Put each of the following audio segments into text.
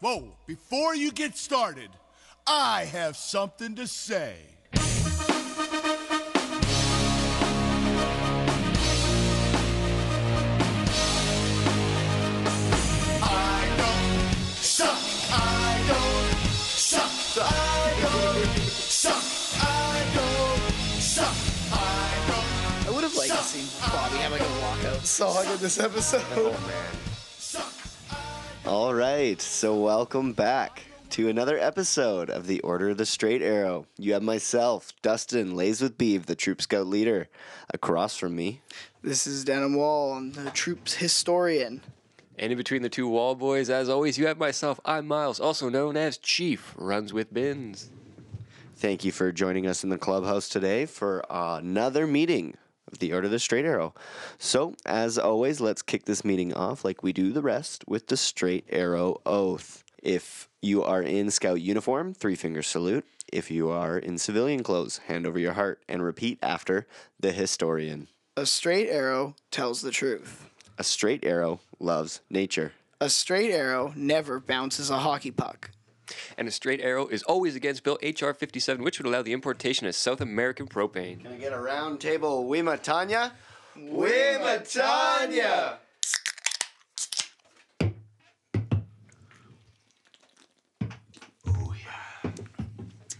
Whoa, before you get started, I have something to say. I don't suck. I don't suck. I don't suck. I don't suck. I don't I would have liked to see Bobby have like a walkout song in this episode. Oh, suck. All right, so welcome back to another episode of the Order of the Straight Arrow. You have myself, Dustin, Lays with Beeve, the Troop Scout leader. Across from me, This is Denim Wall, and the troop's historian. And in between the two wall boys, as always, you have myself. I'm Miles, also known as Chief, runs with bins. thank you for joining us in the clubhouse today for another meeting of the Order of the Straight Arrow. So, as always, let's kick this meeting off like we do the rest with the Straight Arrow Oath. If you are in scout uniform, three finger salute. If you are in civilian clothes, hand over your heart and repeat after the historian. A straight arrow tells the truth. A straight arrow loves nature. A straight arrow never bounces a hockey puck. And a straight arrow is always against Bill H.R. 57, which would allow the importation of South American propane. Can I get a round table? Wima Tanya? Wima Tanya!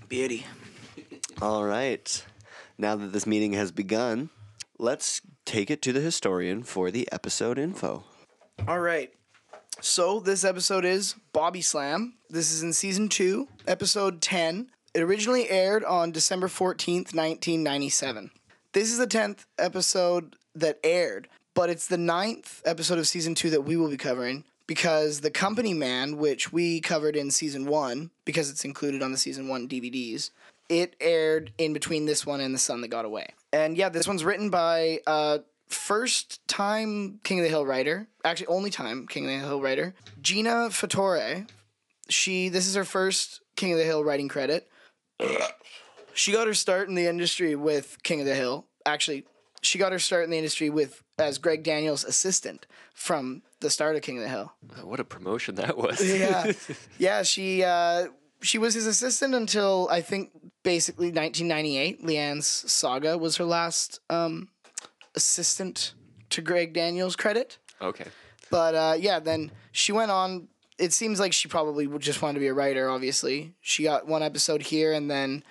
Beauty. All right. Now that this meeting has begun, let's take it to the historian for the episode info. All right. So this episode is Bobby Slam. This is in season two, episode 10. It originally aired on December 14th, 1997. This is the 10th episode that aired, but it's the ninth episode of season two that we will be covering because The Company Man, which we covered in season one, because it's included on the season one DVDs, it aired in between this one and The Son That Got Away. And yeah, this one's written by uh, first time King of the Hill writer, actually only time King of the Hill writer, Gina Fattore. She this is her first King of the Hill writing credit. she got her start in the industry with King of the Hill. Actually, she got her start in the industry with as Greg Daniels' assistant from the start of King of the Hill. Uh, What a promotion that was. Yeah, yeah. She uh, she was his assistant until I think basically 1998. Luanne's Saga was her last um, assistant to Greg Daniels credit. okay. But uh, yeah, then she went on. It seems like she probably just wanted to be a writer. Obviously, she got one episode here, and then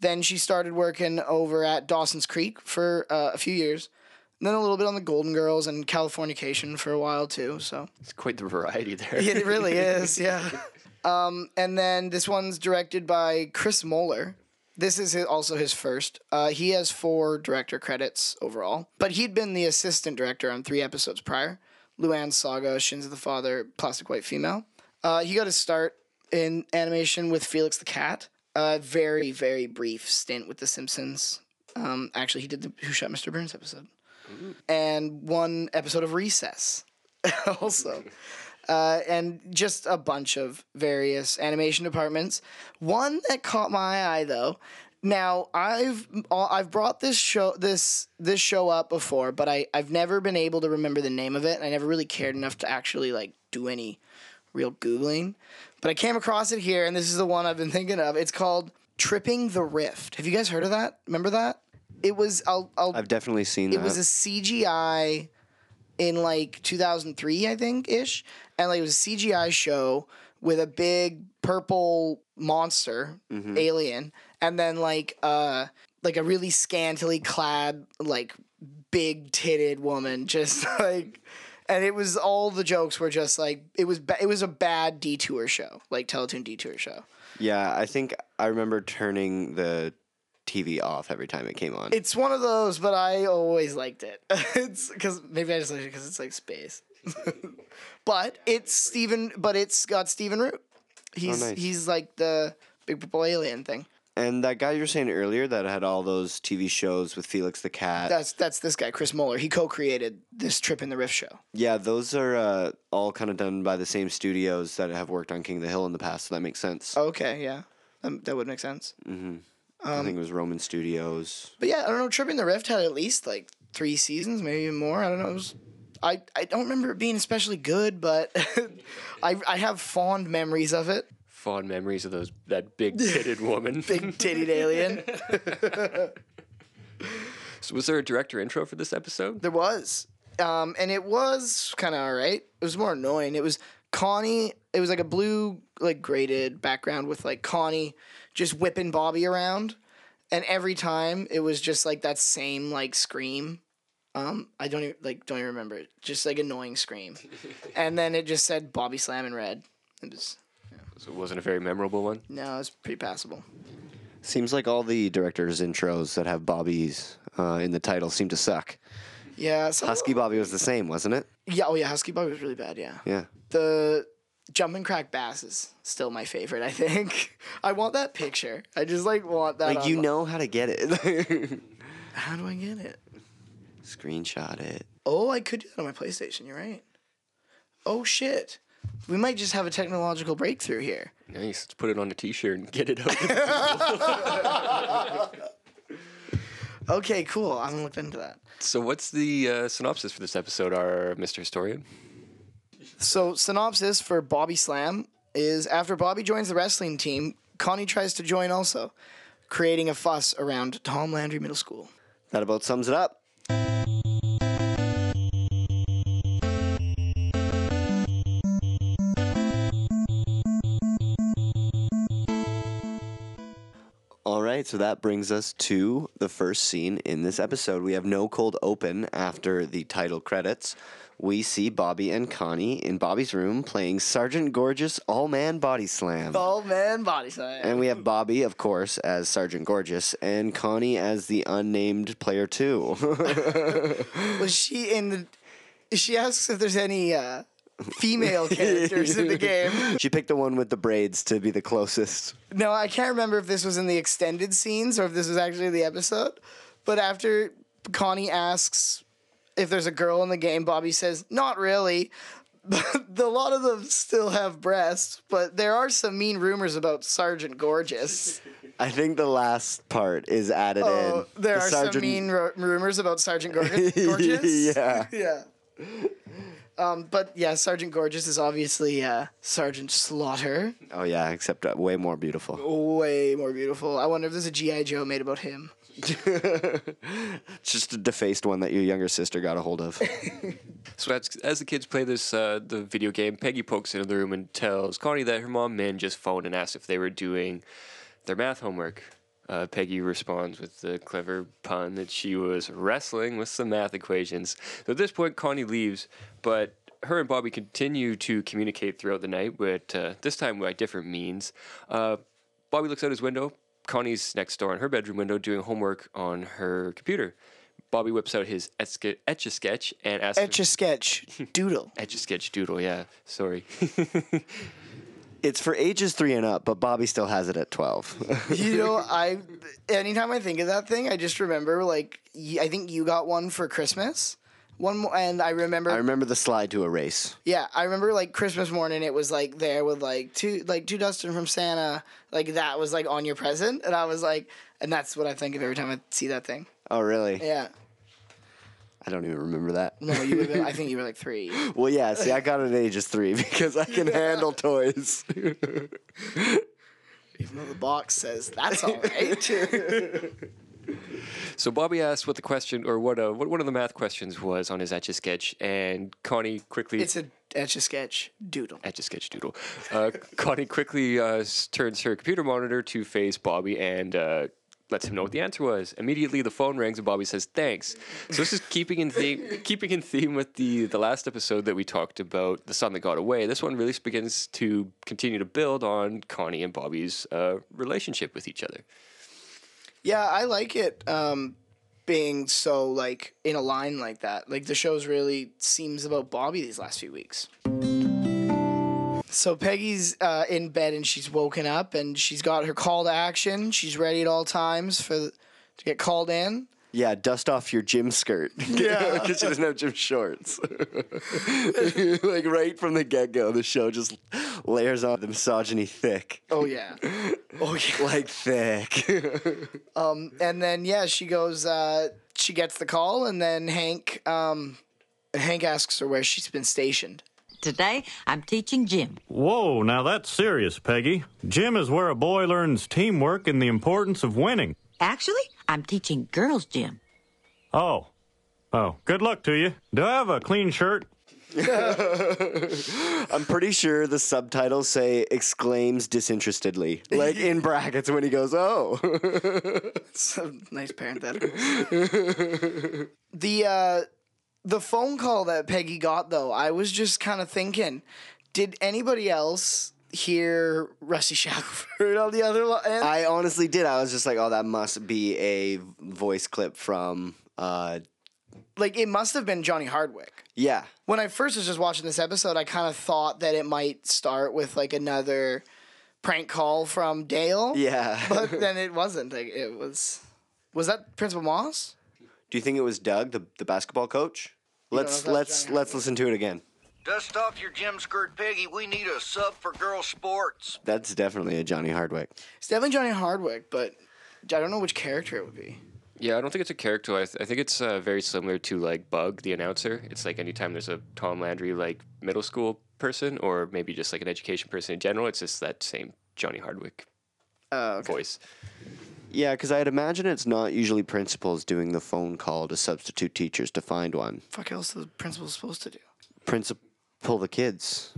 then she started working over at Dawson's Creek for uh, a few years. And then a little bit on the Gilmore Girls and Californication for a while too. So It's quite the variety there. it really is, yeah. Um, and then this one's directed by Chris Moeller. This is his, also his first. Uh, he has four director credits overall, but he'd been the assistant director on three episodes prior: Luanne's Saga, Shins of the Father, Plastic White Female. Uh, he got his start in animation with Felix the Cat. A very very brief stint with The Simpsons. Um, actually, he did the Who Shot Mr. Burns episode, and one episode of Recess, also uh, and just a bunch of various animation departments. One that caught my eye though. Now I've I've brought this show this this show up before, but I I've never been able to remember the name of it. And I never really cared enough to actually like do any real googling. But I came across it here, and this is the one I've been thinking of. It's called Tripping the Rift. Have you guys heard of that? Remember that? It was I'll I'll I've definitely seen that. it that. was a CGI in like 2003, I think ish, and like it was a CGI show with a big purple monster alien, and then like uh like a really scantily clad like big titted woman, just like. And it was all the jokes were just like it was. Ba- it was a bad detour show, like Teletoon detour show. yeah, I think I remember turning the TV off every time it came on. It's one of those, but I always liked it. it's because maybe I just like it because it's like space. but it's Stephen. But it's got Stephen Root. He's nice. he's like the big purple alien thing. and that guy you were saying earlier that had all those TV shows with Felix the Cat. That's that's this guy, Chris Moeller. He co-created this Tripping the Rift show. yeah, those are uh, all kind of done by the same studios that have worked on King of the Hill in the past, so that makes sense. Okay, yeah, um, that would make sense. I think it was Roman Studios. But yeah, I don't know. Tripping the Rift had at least like three seasons, maybe even more. I don't know. It was I, I don't remember it being especially good, but I I have fond memories of it. Fond memories of those that big titted woman. Big titted alien. So was there a director intro for this episode? There was. Um, and it was kind of all right. It was more annoying. It was Connie. It was like a blue, like graded background with like Connie just whipping Bobby around, and every time it was just like that same like scream. Um, I don't even like don't even remember it. Just like annoying scream, and then it just said Bobby Slam in red. It was So it wasn't a very memorable one. no, it was pretty passable. Seems like all the directors' intros that have Bobby's uh, in the title seem to suck. Yeah, some, Husky Bobby was the same, wasn't it? Yeah, oh yeah, Husky Bobby was really bad. Yeah. Yeah. the jumping crack bass is still my favorite. I think I want that picture. I just like want that. Like you on- know how to get it. How do I get it? Screenshot it. Oh, I could do that on my PlayStation. You're right. Oh shit. We might just have a technological breakthrough here. Nice. Let's put it on a t-shirt and get it out. Okay, cool. I'm gonna look into that. so what's the uh, synopsis for this episode, our Mr. Historian? So, synopsis for Bobby Slam is after Bobby joins the wrestling team, Connie tries to join also, creating a fuss around Tom Landry Middle School. That about sums it up. All right, so that brings us to the first scene in this episode. We have no cold open after the title credits. We see Bobby and Connie in Bobby's room playing Sergeant Gorgeous All Man Body Slam. Oh man, Body Slam. And we have Bobby, of course, as Sergeant Gorgeous, and Connie as the unnamed player two. Was she in the? She asks if there's any uh, female characters in the game. she picked the one with the braids to be the closest. No, I can't remember if this was in the extended scenes or if this was actually the episode. But after Connie asks if there's a girl in the game, Bobby says, "Not really." But a lot of them still have breasts, but there are some mean rumors about Sergeant Gorgeous. I think the last part is added Oh, in. there The are sergeant- some mean ru- rumors about Sergeant Gorgeous. Gorgeous? yeah. yeah. Um, but yeah, Sergeant Gorgeous is obviously uh, Sergeant Slaughter. Oh yeah, except uh, way more beautiful. Way more beautiful. I wonder if there's a GI Joe made about him. It's just a defaced one that your younger sister got a hold of. So as, as the kids play this uh, the video game, Peggy pokes into the room and tells Connie that her mom Minh just phoned and asked if they were doing their math homework. Uh, Peggy responds with the clever pun that she was wrestling with some math equations. So at this point, Connie leaves, but her and Bobby continue to communicate throughout the night, but uh, this time by different means. Uh, Bobby looks out his window. Connie's next door in her bedroom window doing homework on her computer. Bobby whips out his etch a sketch and asks Etch a sketch. Doodle. Etch a sketch doodle, yeah. Sorry. it's for ages three and up, but Bobby still has it at twelve. You know, I anytime I think of that thing, I just remember like I think you got one for Christmas. One more, and I remember, I remember the slide to erase. yeah, I remember like Christmas morning. It was like there with like two, like two Dustin from Santa, like that was like on your present, and I was like, and that's what I think of every time I see that thing. Oh really? Yeah, I don't even remember that. no, you were, I think you were like three. Well, yeah. See, I got it at ages three because I can handle toys. Even though the box says that's all right. so Bobby asked what the question or what uh, what one of the math questions was on his etch a sketch, and Connie quickly it's a etch a sketch doodle. etch a sketch doodle. Uh, Connie quickly uh, turns her computer monitor to face Bobby and. Uh, Lets him know what the answer was. Immediately, the phone rings and Bobby says thanks. So this is keeping in theme, keeping in theme with the the last episode that we talked about, the son that got away. This one really begins to continue to build on Connie and Bobby's uh, relationship with each other. Yeah, I like it um, being so like in a line like that. Like the show's really seems about Bobby these last few weeks. So Peggy's uh, in bed and she's woken up and she's got her call to action. She's ready at all times for to get called in. Yeah, dust off your gym skirt. Yeah. because she doesn't have gym shorts. like right from the get go, the show just layers on the misogyny thick, Oh yeah, oh yeah. like thick. And then yeah, she goes. Uh, she gets the call and then Hank. Um, Hank asks her where she's been stationed. Today, I'm teaching gym. Whoa, now that's serious, Peggy. Gym is where a boy learns teamwork and the importance of winning. Actually, I'm teaching girls' gym. Oh. Oh, good luck to you. Do I have a clean shirt? I'm pretty sure the subtitles say exclaims disinterestedly, like in brackets when he goes, "Oh." So nice parenthetical. the uh, the phone call that Peggy got though, I was just kind of thinking, did anybody else hear Rusty Shackleford on the other end? I honestly did. I was just like, "Oh, that must be a voice clip from." uh like it must have been Johnny Hardwick. Yeah, When I first was just watching this episode, I kind of thought that it might start with like another prank call from Dale. yeah. But then it wasn't. Like it was. Was that Principal Moss? Do you think it was Doug, the the basketball coach? Let's let's let's listen to it again. Dust off your gym skirt, Peggy. We need a sub for girl sports. That's definitely a Johnny Hardwick. It's definitely Johnny Hardwick, but I don't know which character it would be. Yeah, I don't think it's a character. I, th- I think it's uh, very similar to like Bug, the announcer. It's like anytime there's a Tom Landry like middle school person, or maybe just like an education person in general, it's just that same Johnny Hardwick Oh, okay. voice. Yeah, because I'd imagine it's not usually principals doing the phone call to substitute teachers to find one. Fuck else is the principal supposed to do? Principal the kids,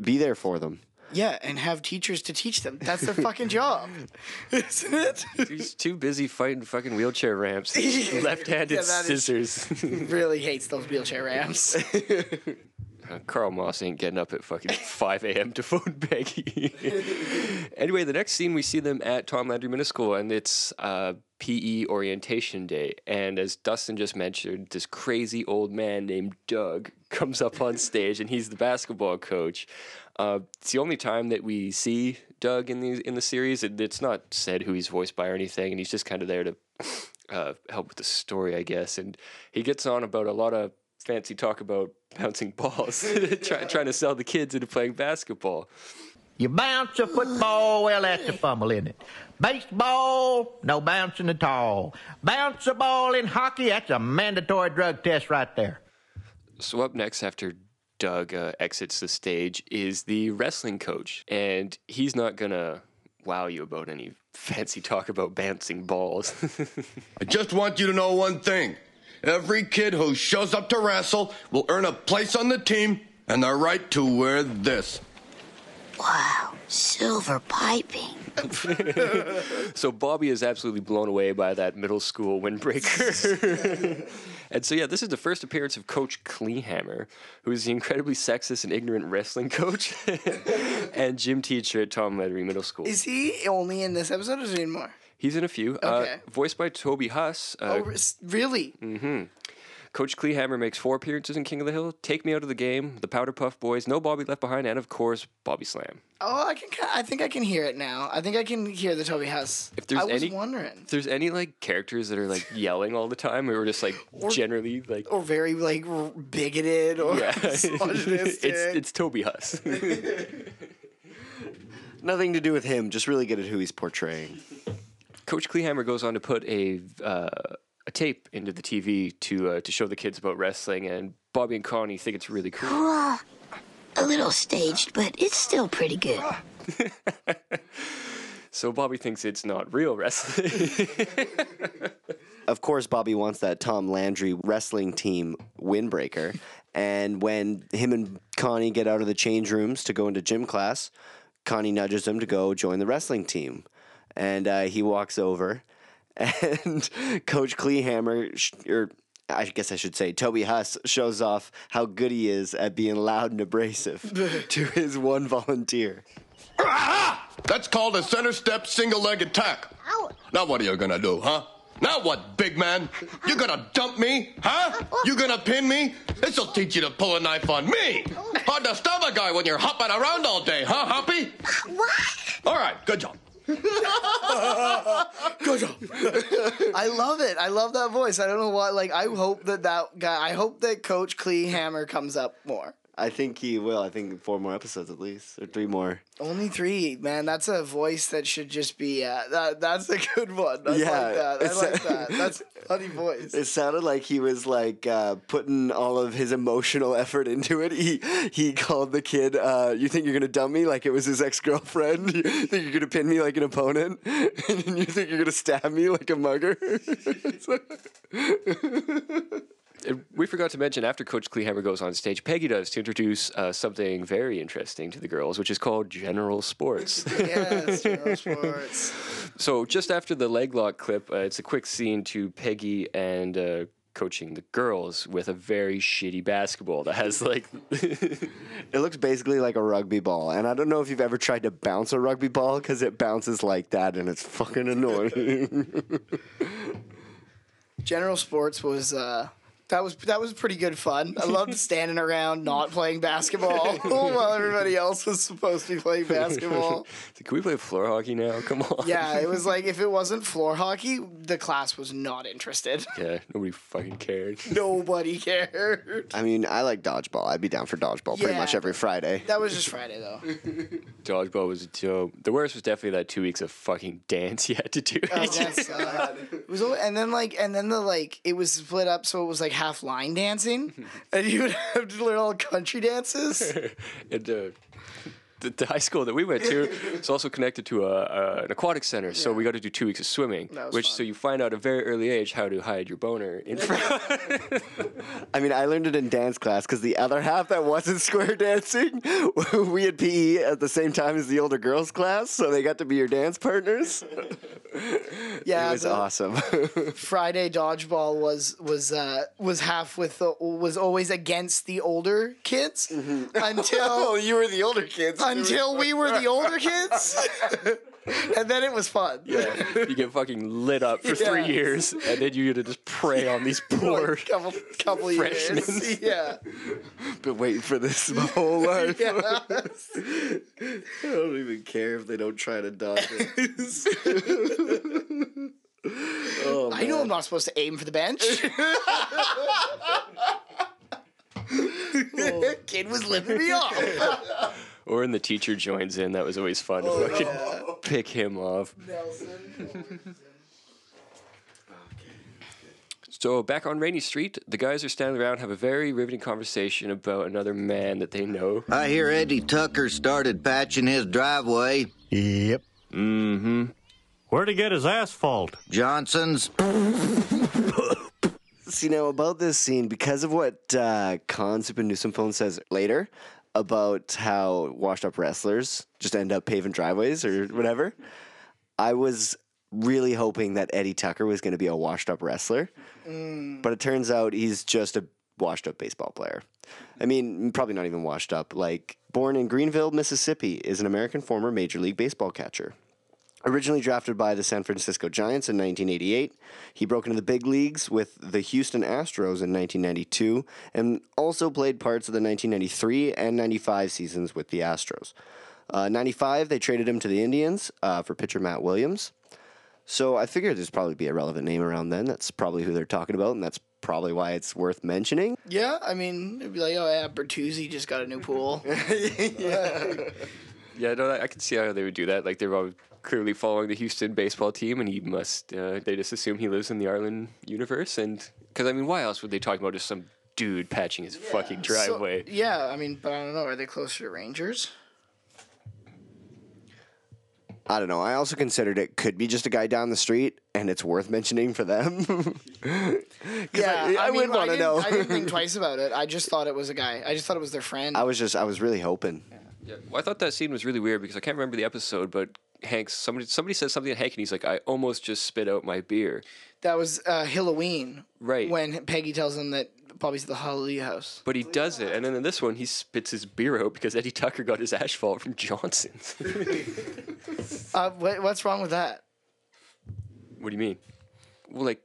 be there for them. Yeah, and have teachers to teach them. That's their fucking job, isn't it? He's too busy fighting fucking wheelchair ramps, left-handed Yeah, that is- scissors. really hates those wheelchair ramps. Carl Moss ain't getting up at fucking 5 a.m. to phone Peggy. anyway, the next scene we see them at Tom Landry Middle School, and it's uh, PE orientation day. And as Dustin just mentioned, this crazy old man named Doug comes up on stage, and he's the basketball coach. Uh, it's the only time that we see Doug in the in the series. It, it's not said who he's voiced by or anything, and he's just kind of there to uh, help with the story, I guess. And he gets on about a lot of fancy talk about bouncing balls, try, trying to sell the kids into playing basketball. You bounce a football, well, that's a fumble, isn't it? Baseball, no bouncing at all. Bounce a ball in hockey, that's a mandatory drug test right there. So up next, after Doug uh, exits the stage, is the wrestling coach, and he's not gonna wow you about any fancy talk about bouncing balls. I just want you to know one thing. Every kid who shows up to wrestle will earn a place on the team and the right to wear this. Wow, silver piping. So Bobby is absolutely blown away by that middle school windbreaker. and so yeah, this is the first appearance of Coach Kleehammer, who is the incredibly sexist and ignorant wrestling coach and gym teacher at Tom Landry Middle School. is he only in this episode or is he in more? He's in a few. Okay. Uh, voiced by Toby Huss. Uh, oh, re- really? Coach Kleehammer makes four appearances in King of the Hill. Take Me Out of the Game, The Powder Puff Boys, No Bobby Left Behind, and of course Bobby Slam. Oh, I can. I think I can hear it now. I think I can hear the Toby Huss. If there's I was any- wondering. If there's any like characters that are like yelling all the time, or just like generally like Or very like r- bigoted or yeah, misogynistic. it's it's Toby Huss. Nothing to do with him. Just really good at who he's portraying. Coach Kleehammer goes on to put a uh, a tape into the TV to uh, to show the kids about wrestling, and Bobby and Connie think it's really cool. Uh, a little staged, but it's still pretty good. So Bobby thinks it's not real wrestling. Of course, Bobby wants that Tom Landry wrestling team windbreaker. And when him and Connie get out of the change rooms to go into gym class, Connie nudges him to go join the wrestling team. And uh, he walks over, and Coach Kleehammer, sh- or I guess I should say, Toby Huss, shows off how good he is at being loud and abrasive to his one volunteer. That's called a center step single leg attack. Now what are you gonna do, huh? Now what, big man? You gonna dump me? Huh? You gonna pin me? This'll teach you to pull a knife on me. Hard to stop a guy when you're hopping around all day, huh, Hoppy? What? All right, good job. I love it. I love that voice. I don't know why. Like, I hope that that guy. I hope that Coach Kleehammer comes up more. I think he will. I think four more episodes at least, or three more. Only three, man. That's a voice that should just be. Uh, that that's a good one. I Yeah, like that. I like that. That's a funny voice. It sounded like he was like uh, putting all of his emotional effort into it. He he called the kid, uh, "You think you're gonna dump me like it was his ex girlfriend? You think you're gonna pin me like an opponent? and you think you're gonna stab me like a mugger?" And we forgot to mention after Coach Kleehammer goes on stage, Peggy does to introduce uh, something very interesting to the girls, which is called general sports. yes, general sports. so just after the leg lock clip, uh, it's a quick scene to Peggy and uh, coaching the girls with a very shitty basketball that has like it looks basically like a rugby ball, and I don't know if you've ever tried to bounce a rugby ball because it bounces like that, and it's fucking annoying. General sports was. Uh, that was that was pretty good fun. I loved standing around not playing basketball while everybody else was supposed to be playing basketball. Can we play floor hockey now? Come on. Yeah, it was like if it wasn't floor hockey, the class was not interested. Yeah, nobody fucking cared. Nobody cared. I mean, I like dodgeball. I'd be down for dodgeball pretty much every Friday. That was just Friday though. Dodgeball was dope. The worst was definitely that two weeks of fucking dance you had to do. Oh, that's sad. It was, and then like, and then the like, it was split up, so it was like half line dancing, and you would have to learn all country dances. and uh, the, the high school that we went to is also connected to a, a, an aquatic center, so we got to do two weeks of swimming. Which fun. so you find out at a very early age how to hide your boner in front. I mean, I learned it in dance class because the other half that wasn't square dancing, we had PE at the same time as the older girls' class, so they got to be your dance partners. Yeah, it was awesome. Friday dodgeball was was uh, was half with the was always against the older kids until oh, you were the older kids. Until we were the older kids, and then it was fun. yeah, you get fucking lit up for three years, and then you get to just prey on these poor. Like, couple couple years. Freshmen. Yeah. Been waiting for this my whole life. yeah. I don't even care if they don't try to dodge it. oh, I know I'm not supposed to aim for the bench. Kid was living me off. Or when the teacher joins in, that was always fun to Oh, fucking pick him off. Nelson. So back on Rainey Street, the guys are standing around, have a very riveting conversation about another man that they know. I hear Eddie Tucker started patching his driveway. Yep. Mm-hmm. Where'd he get his asphalt? Johnson's. See now about this scene because of what uh, Kahn Souphanousinphone says later about how washed up wrestlers just end up paving driveways or whatever. I was really hoping that Eddie Tucker was going to be a washed up wrestler, mm. but it turns out he's just a washed up baseball player. I mean, probably not even washed up. Like, born in Greenville, Mississippi, is an American former Major League Baseball catcher. Originally drafted by the San Francisco Giants in 1988, he broke into the big leagues with the Houston Astros in 1992 and also played parts of the 1993 and 95 seasons with the Astros. Uh, 95, they traded him to the Indians uh, for pitcher Matt Williams. So I figured there's probably be a relevant name around then. That's probably who they're talking about, and that's probably why it's worth mentioning. Yeah, I mean, it'd be like, oh yeah, Bertuzzi just got a new pool. Yeah, no, I I can see how they would do that. Like they're all clearly following the Houston baseball team, and he must. Uh, they just assume he lives in the Arlen universe, and because I mean, why else would they talk about just some dude patching his fucking So- driveway? yeah, I mean, but I don't know. Are they closer to Rangers? I don't know. I also considered it could be just a guy down the street, and it's worth mentioning for them. Yeah, I, I, mean, would want to know. I didn't think twice about it. I just thought it was a guy. I just thought it was their friend. I was just, I was really hoping. Yeah. Well, I thought that scene was really weird because I can't remember the episode, but Hank, somebody, somebody says something to Hank, and he's like, "I almost just spit out my beer." That was uh, Halloween. Right. When Peggy tells him that Bobby's at the Hallelujah house. But he does it, and then in this one, he spits his beer out because Eddie Tucker got his asphalt from Johnson's. Uh, what, what's wrong with that? What do you mean? Well, like,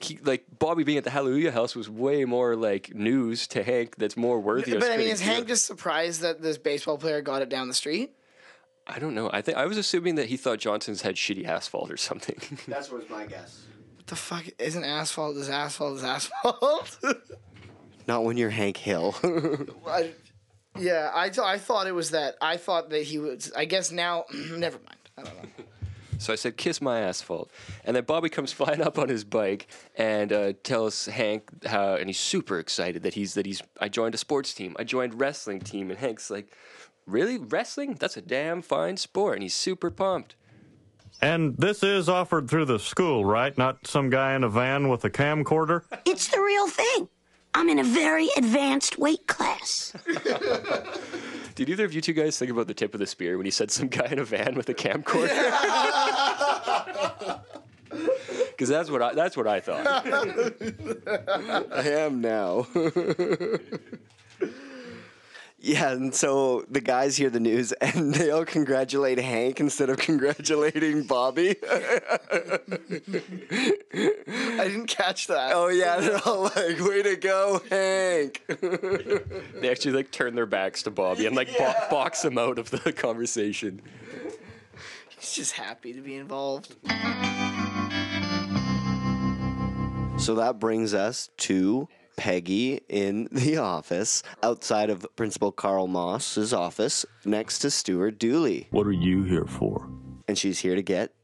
he, like Bobby being at the Hallelujah House was way more like news to Hank. That's more worthy. of But I mean, is. Hank just surprised that this baseball player got it down the street? I don't know. I think I was assuming that he thought Johnson's had shitty asphalt or something. That's what was my guess. What the fuck? Isn't asphalt is asphalt is asphalt? Not when you're Hank Hill. I, Yeah, I, th- I thought it was that. I thought that he was. I guess now. never mind. I don't know. So I said, "Kiss my asphalt," and then Bobby comes flying up on his bike and uh, tells Hank how, and he's super excited that he's that he's. I joined a sports team. I joined wrestling team, and Hank's like, "Really, wrestling? That's a damn fine sport," and he's super pumped. And this is offered through the school, right? Not some guy in a van with a camcorder? It's the real thing. I'm in a very advanced weight class. Did either of you two guys think about the tip of the spear when he said some guy in a van with a camcorder? Because that's what I that's what I thought. I am now. Yeah, and so the guys hear the news and they all congratulate Hank instead of congratulating Bobby. I didn't catch that. oh yeah, they're all like, "Way to go, Hank!" They actually like turn their backs to Bobby and like bo- box him out of the conversation. He's just happy to be involved. So that brings us to Peggy in the office, outside of Principal Carl Moss's office, next to Stuart Dooley. What are you here for? And she's here to get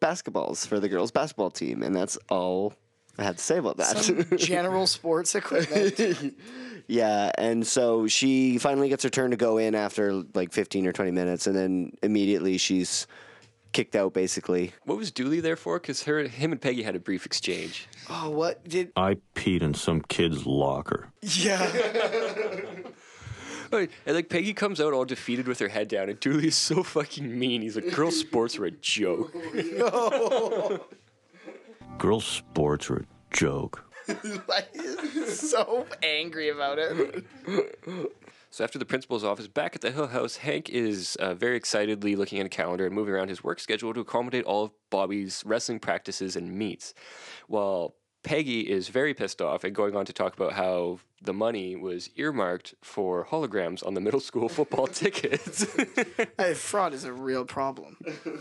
basketballs for the girls' basketball team. And that's all I had to say about that. Some general sports equipment. yeah, and so she finally gets her turn to go in after like 15 or 20 minutes, and then immediately she's kicked out basically. What was Dooley there for? Because her, him and Peggy had a brief exchange. Oh, what did? I peed in some kid's locker. Yeah. Right, And like Peggy comes out all defeated with her head down, and Dooley is so fucking mean. He's like, "Girls' sports are a joke." Girls' sports are a joke. like, so angry about it. So after the principal's office, back at the Hill House, Hank is uh, very excitedly looking at a calendar and moving around his work schedule to accommodate all of Bobby's wrestling practices and meets. While Peggy is very pissed off and going on to talk about how the money was earmarked for holograms on the middle school football tickets. Hey, fraud is a real problem.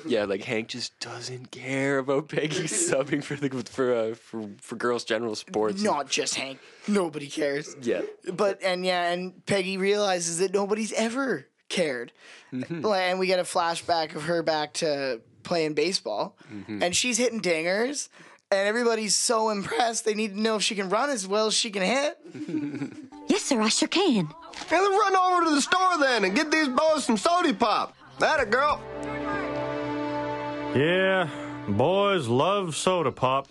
yeah, like Hank just doesn't care about Peggy subbing for the for uh, for for girls' general sports. Not just Hank. Nobody cares. Yeah. But and yeah, and Peggy realizes that nobody's ever cared. Like, And we get a flashback of her back to playing baseball, and she's hitting dingers, and everybody's so impressed. They need to know if she can run as well as she can hit. Yes, sir, I sure can. Hey, let's run over to the store then and get these boys some soda pop. That a girl. Yeah, boys love soda pop.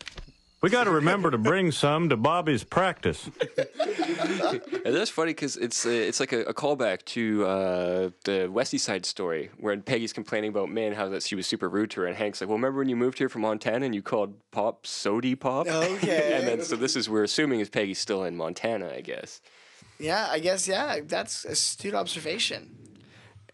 We got to remember to bring some to Bobby's practice. And that's funny because it's uh, it's like a, a callback to uh, the Westie Side story where Peggy's complaining about man how that she was super rude to her, and Hank's like, "Well, remember when you moved here from Montana and you called pop sody pop?" Okay. and then so this is we're assuming is Peggy's still in Montana, I guess. Yeah, I guess yeah, that's astute observation.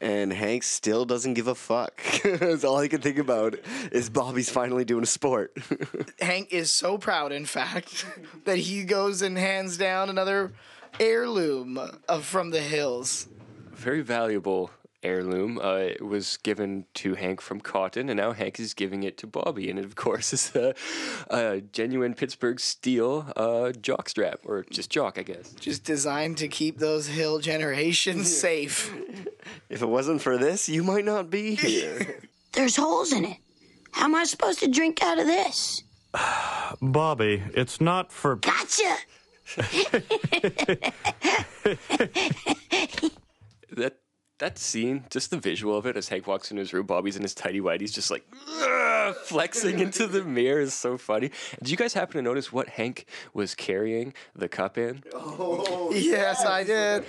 And Hank still doesn't give a fuck. That's all he can think about is Bobby's finally doing a sport. Hank is so proud, in fact, that he goes and hands down another heirloom of from the hills. Very valuable heirloom. Uh, it was given to Hank from Cotton, and now Hank is giving it to Bobby, and it of course is a, a genuine Pittsburgh steel uh, jock strap, or just jock, I guess. Just designed to keep those hill generations safe. if it wasn't for this, you might not be here. There's holes in it. How am I supposed to drink out of this? Bobby, it's not for. Gotcha! That that scene, just the visual of it as Hank walks into his room, Bobby's in his tidy whities, just like flexing into the mirror is so funny. Did you guys happen to notice what Hank was carrying the cup in? Oh, yes, I did.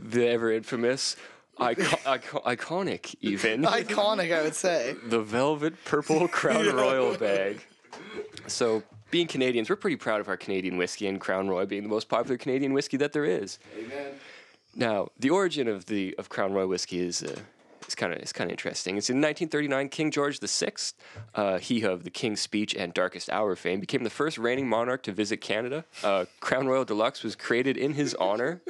The ever infamous, icon- icon- iconic even, Iconic, I would say. the velvet purple Crown Royal bag. So, being Canadians, we're pretty proud of our Canadian whiskey, and Crown Royal being the most popular Canadian whiskey that there is. Amen. Now, the origin of the of Crown Royal whiskey is uh, kind of is kind of interesting. It's in 1939. King George VI, uh, he of the King's Speech and Darkest Hour fame, became the first reigning monarch to visit Canada. Uh, Crown Royal Deluxe was created in his honor.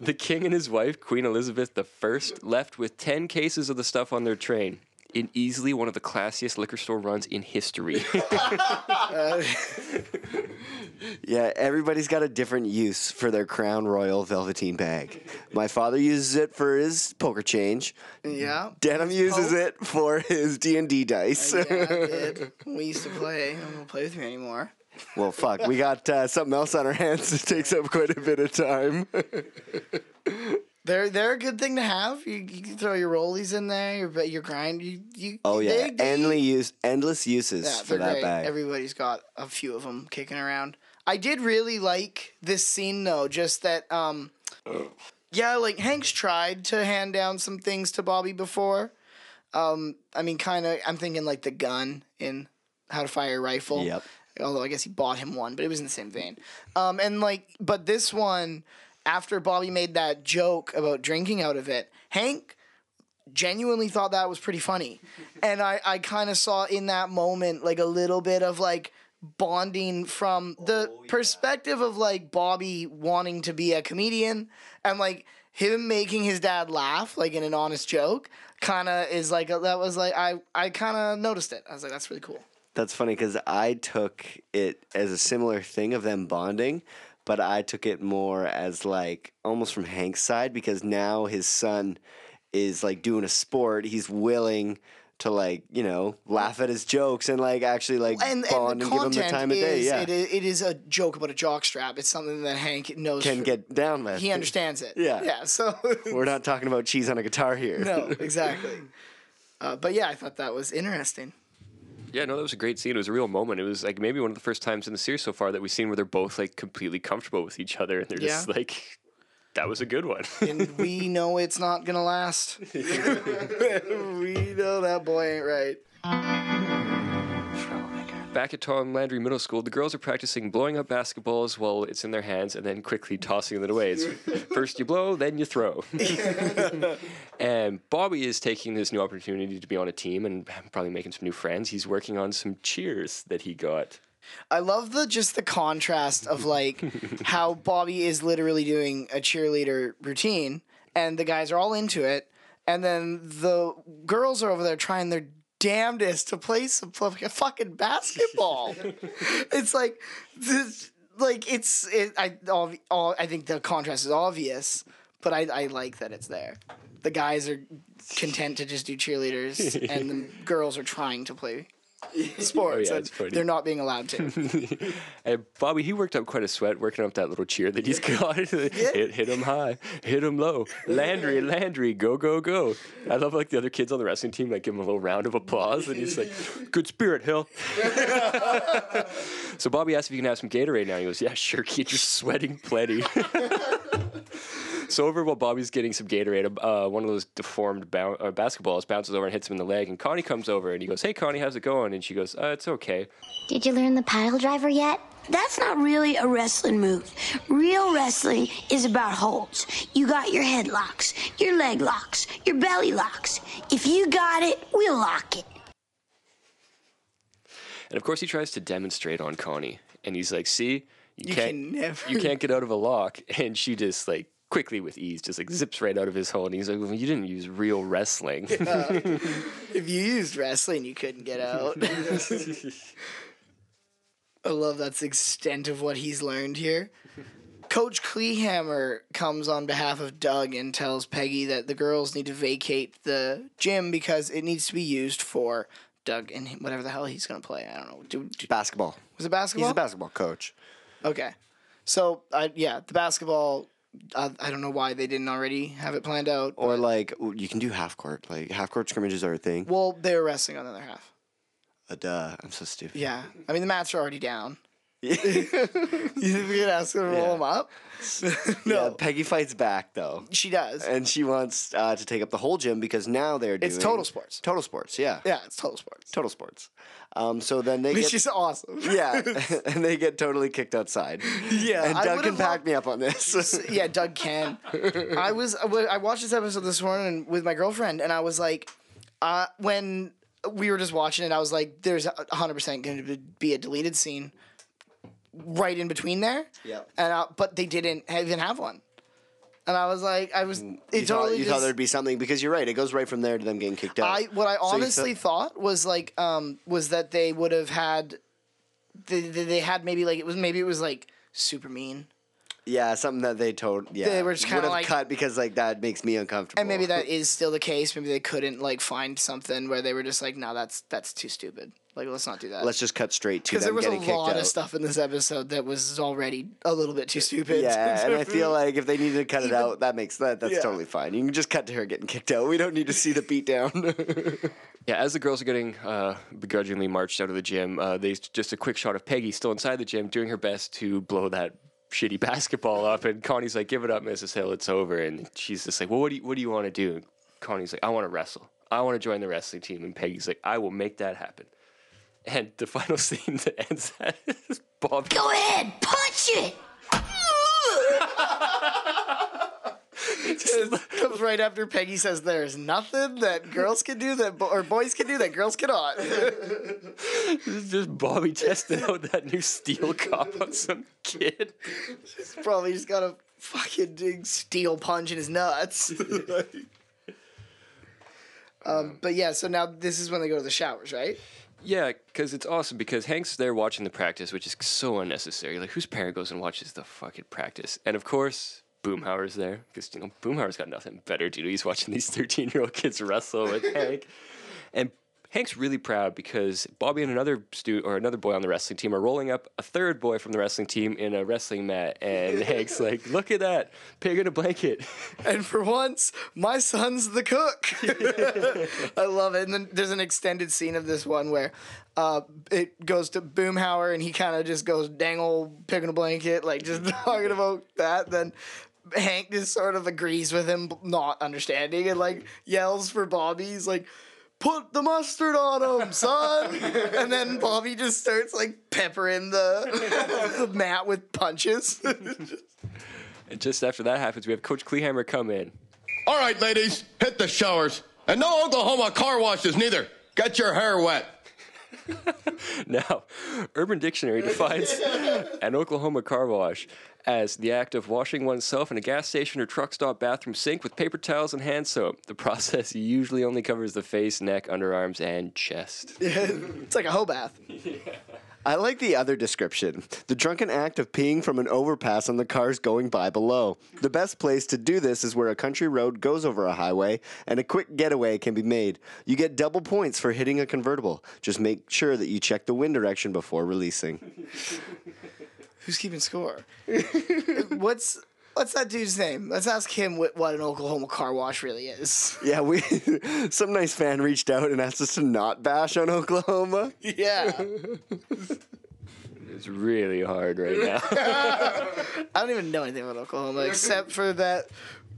the King and his wife, Queen Elizabeth I, left with 10 cases of the stuff on their train. In easily one of the classiest liquor store runs in history. Yeah, everybody's got a different use for their Crown Royal velveteen bag. My father uses it for his poker change. Yeah. Denim uses Poke. it for his D and D dice. Yeah, I did. We used to play. I don't play with me anymore. well, fuck, we got uh, something else on our hands that takes up quite a bit of time. They're they're a good thing to have. You, you can throw your rollies in there. Your your grind. You you. oh yeah, they- they- endless use, endless uses Yeah, for that great. bag. Everybody's got a few of them kicking around. I did really like this scene though, just that um yeah, like Hank's tried to hand down some things to Bobby before. Um I mean kind of I'm thinking like the gun in How to Fire a Rifle. Yep. Although I guess he bought him one, but it was in the same vein. Um and like but this one after Bobby made that joke about drinking out of it, Hank genuinely thought that was pretty funny. And I, I kind of saw in that moment like a little bit of like bonding from the oh, perspective of like Bobby wanting to be a comedian and like him making his dad laugh like in an honest joke kind of is like a, that was like I I kind of noticed it. I was like that's really cool. That's funny because I took it as a similar thing of them bonding, but I took it more as like almost from Hank's side because now his son is like doing a sport. He's willing to like you know laugh at his jokes and like actually like And, bond and and, give him the time of day. is Yeah, it, is- it is a joke about a jock strap. It's something that Hank knows. can for- get down with. he understands it. Yeah. Yeah. So We're not talking about cheese on a guitar here. no, exactly. Uh, but yeah, I thought that was interesting. Yeah, no, that was a great scene. It was a real moment. It was like maybe one of the first times in the series so far that we've seen where they're both like completely comfortable with each other and they're just like, that was a good one. and we know it's not gonna last. we know that boy ain't right. Back at Tom Landry Middle School, the girls are practicing blowing up basketballs while it's in their hands and then quickly tossing it away. It's first you blow, then you throw. and Bobby is taking this new opportunity to be on a team and probably making some new friends. He's working on some cheers that he got. I love the just the contrast of like how Bobby is literally doing a cheerleader routine, and the guys are all into it, and then the girls are over there trying their damnedest to play some fu- fucking basketball. it's like this, like it's it, I all, all I think the contrast is obvious, but I I like that it's there. The guys are content to just do cheerleaders, and the girls are trying to play sports. Oh, yeah, and. They're not being allowed to. And Bobby, he worked up quite a sweat working up that little cheer that he's got. hit, hit him high, hit him low. Landry, Landry, go, go, go. I love like the other kids on the wrestling team, like give him a little round of applause. And he's like, good spirit, Hill. so Bobby asked if he can have some Gatorade now. He goes, yeah, sure, kid, you're sweating plenty. So over while Bobby's getting some Gatorade, uh, one of those deformed bou- uh, basketballs bounces over and hits him in the leg. And Connie comes over and he goes, "Hey, Connie, how's it going?" And she goes, uh, "It's okay." Did you learn the pile driver yet? That's not really a wrestling move. Real wrestling is about holds. You got your headlocks, your leg locks, your belly locks. If you got it, we'll lock it. And of course, he tries to demonstrate on Connie, and he's like, "See, you, You can't, can never- you can't get out of a lock." And she just like quickly with ease, just like zips right out of his hole. And he's like, well, "You didn't use real wrestling." if you used wrestling, you couldn't get out. I love that's the extent of what he's learned here. Coach Kleehammer comes on behalf of Doug and tells Peggy that the girls need to vacate the gym because it needs to be used for Doug and whatever the hell he's going to play. I don't know. Do, do- Basketball. was it basketball? He's a basketball coach. Okay. So, I yeah, the basketball, I, I don't know why they didn't already have it planned out. Or like you can do half court. Like half court scrimmages are a thing. Well, they were wrestling on the other half. Uh, duh, I'm so stupid. Yeah. I mean, the mats are already down. you think we could ask her to roll Yeah. them up? no. Peggy fights back though. She does. And she wants uh, to take up the whole gym because now they're doing It's total sports. Total sports, yeah. Yeah, it's total sports. Total sports. Um, so then they Which get is awesome. yeah, and they get totally kicked outside. Yeah, and I Doug would've can back me up on this. yeah, Doug can. I was I watched this episode this morning with my girlfriend, and I was like, uh, when we were just watching it, I was like, "There's hundred percent going to be a deleted scene right in between there." Yeah. And uh, but they didn't even have one. and I was like, I was. It Mm, You, thought, you just, thought there'd be something because you're right. It goes right from there to them getting kicked out. I what I So you honestly thought was like um was that they would have had they, they had maybe like it was maybe it was like super mean Yeah, something that they told. Yeah, They were just kinda like- cut because like that makes me uncomfortable. and maybe that is still the case maybe they couldn't like find something where they were just like no that's that's too stupid like let's not do that Let's just cut straight to because them there was a getting kicked lot out. of stuff in this episode that was already a little bit too stupid Yeah, and I feel like if they needed to cut it out, that makes that that's Yeah. totally fine. You can just cut to her getting kicked out. We don't need to see the beatdown. Yeah, as the girls are getting uh, begrudgingly marched out of the gym, uh, they just a quick shot of Peggy still inside the gym doing her best to blow that shitty basketball up, and Connie's like, "Give it up, Mrs. Hill, it's over." And she's just like, "Well, what do you what do you want to do?" And Connie's like, "I want to wrestle. I want to join the wrestling team." And Peggy's like, "I will make that happen." And the final scene that ends that is Bob. Go ahead, punch it. it comes right after Peggy says there's nothing that girls can do that bo- or boys can do that girls cannot. This is just Bobby testing out that new steel cop on some kid. He's probably just got a fucking big steel punch in his nuts. um, but yeah, so now this is when they go to the showers, right? Yeah, because it's awesome because Hank's there watching the practice, which is so unnecessary. Like, whose parent goes and watches the fucking practice? And of course, Boomhauer's there because, you know, Boomhauer's got nothing better to do. He's watching these 13 year old kids wrestle with Hank. And Hank's really proud because Bobby and another stu- or another boy on the wrestling team are rolling up a third boy from the wrestling team in a wrestling mat, and Hank's like, "Look at that pig in a blanket." And for once, my son's the cook. I love it. And then there's an extended scene of this one where uh, it goes to Boomhauer and he kind of just goes dangle old pig in a blanket, like just talking about that. Then Hank just sort of agrees with him, not understanding, and like yells for Bobby. He's like, Put the mustard on him, son. and then Bobby just starts like peppering the, the mat with punches. And just after that happens, we have Coach Kleehammer come in. All right, ladies, hit the showers. And no Oklahoma car washes neither. Get your hair wet. Now, Urban Dictionary defines an Oklahoma car wash as the act of washing oneself in a gas station or truck stop bathroom sink with paper towels and hand soap. The process usually only covers the face, neck, underarms, and chest. it's like a hoe bath. I like the other description the drunken act of peeing from an overpass on the cars going by below. The best place to do this is where a country road goes over a highway and a quick getaway can be made. You get double points for hitting a convertible. Just make sure that you check the wind direction before releasing. Who's keeping score? what's what's that dude's name? Let's ask him what, what an Oklahoma car wash really is. Yeah, we some nice fan reached out and asked us to not bash on Oklahoma. Yeah. It's really hard right now. I don't even know anything about Oklahoma except for that.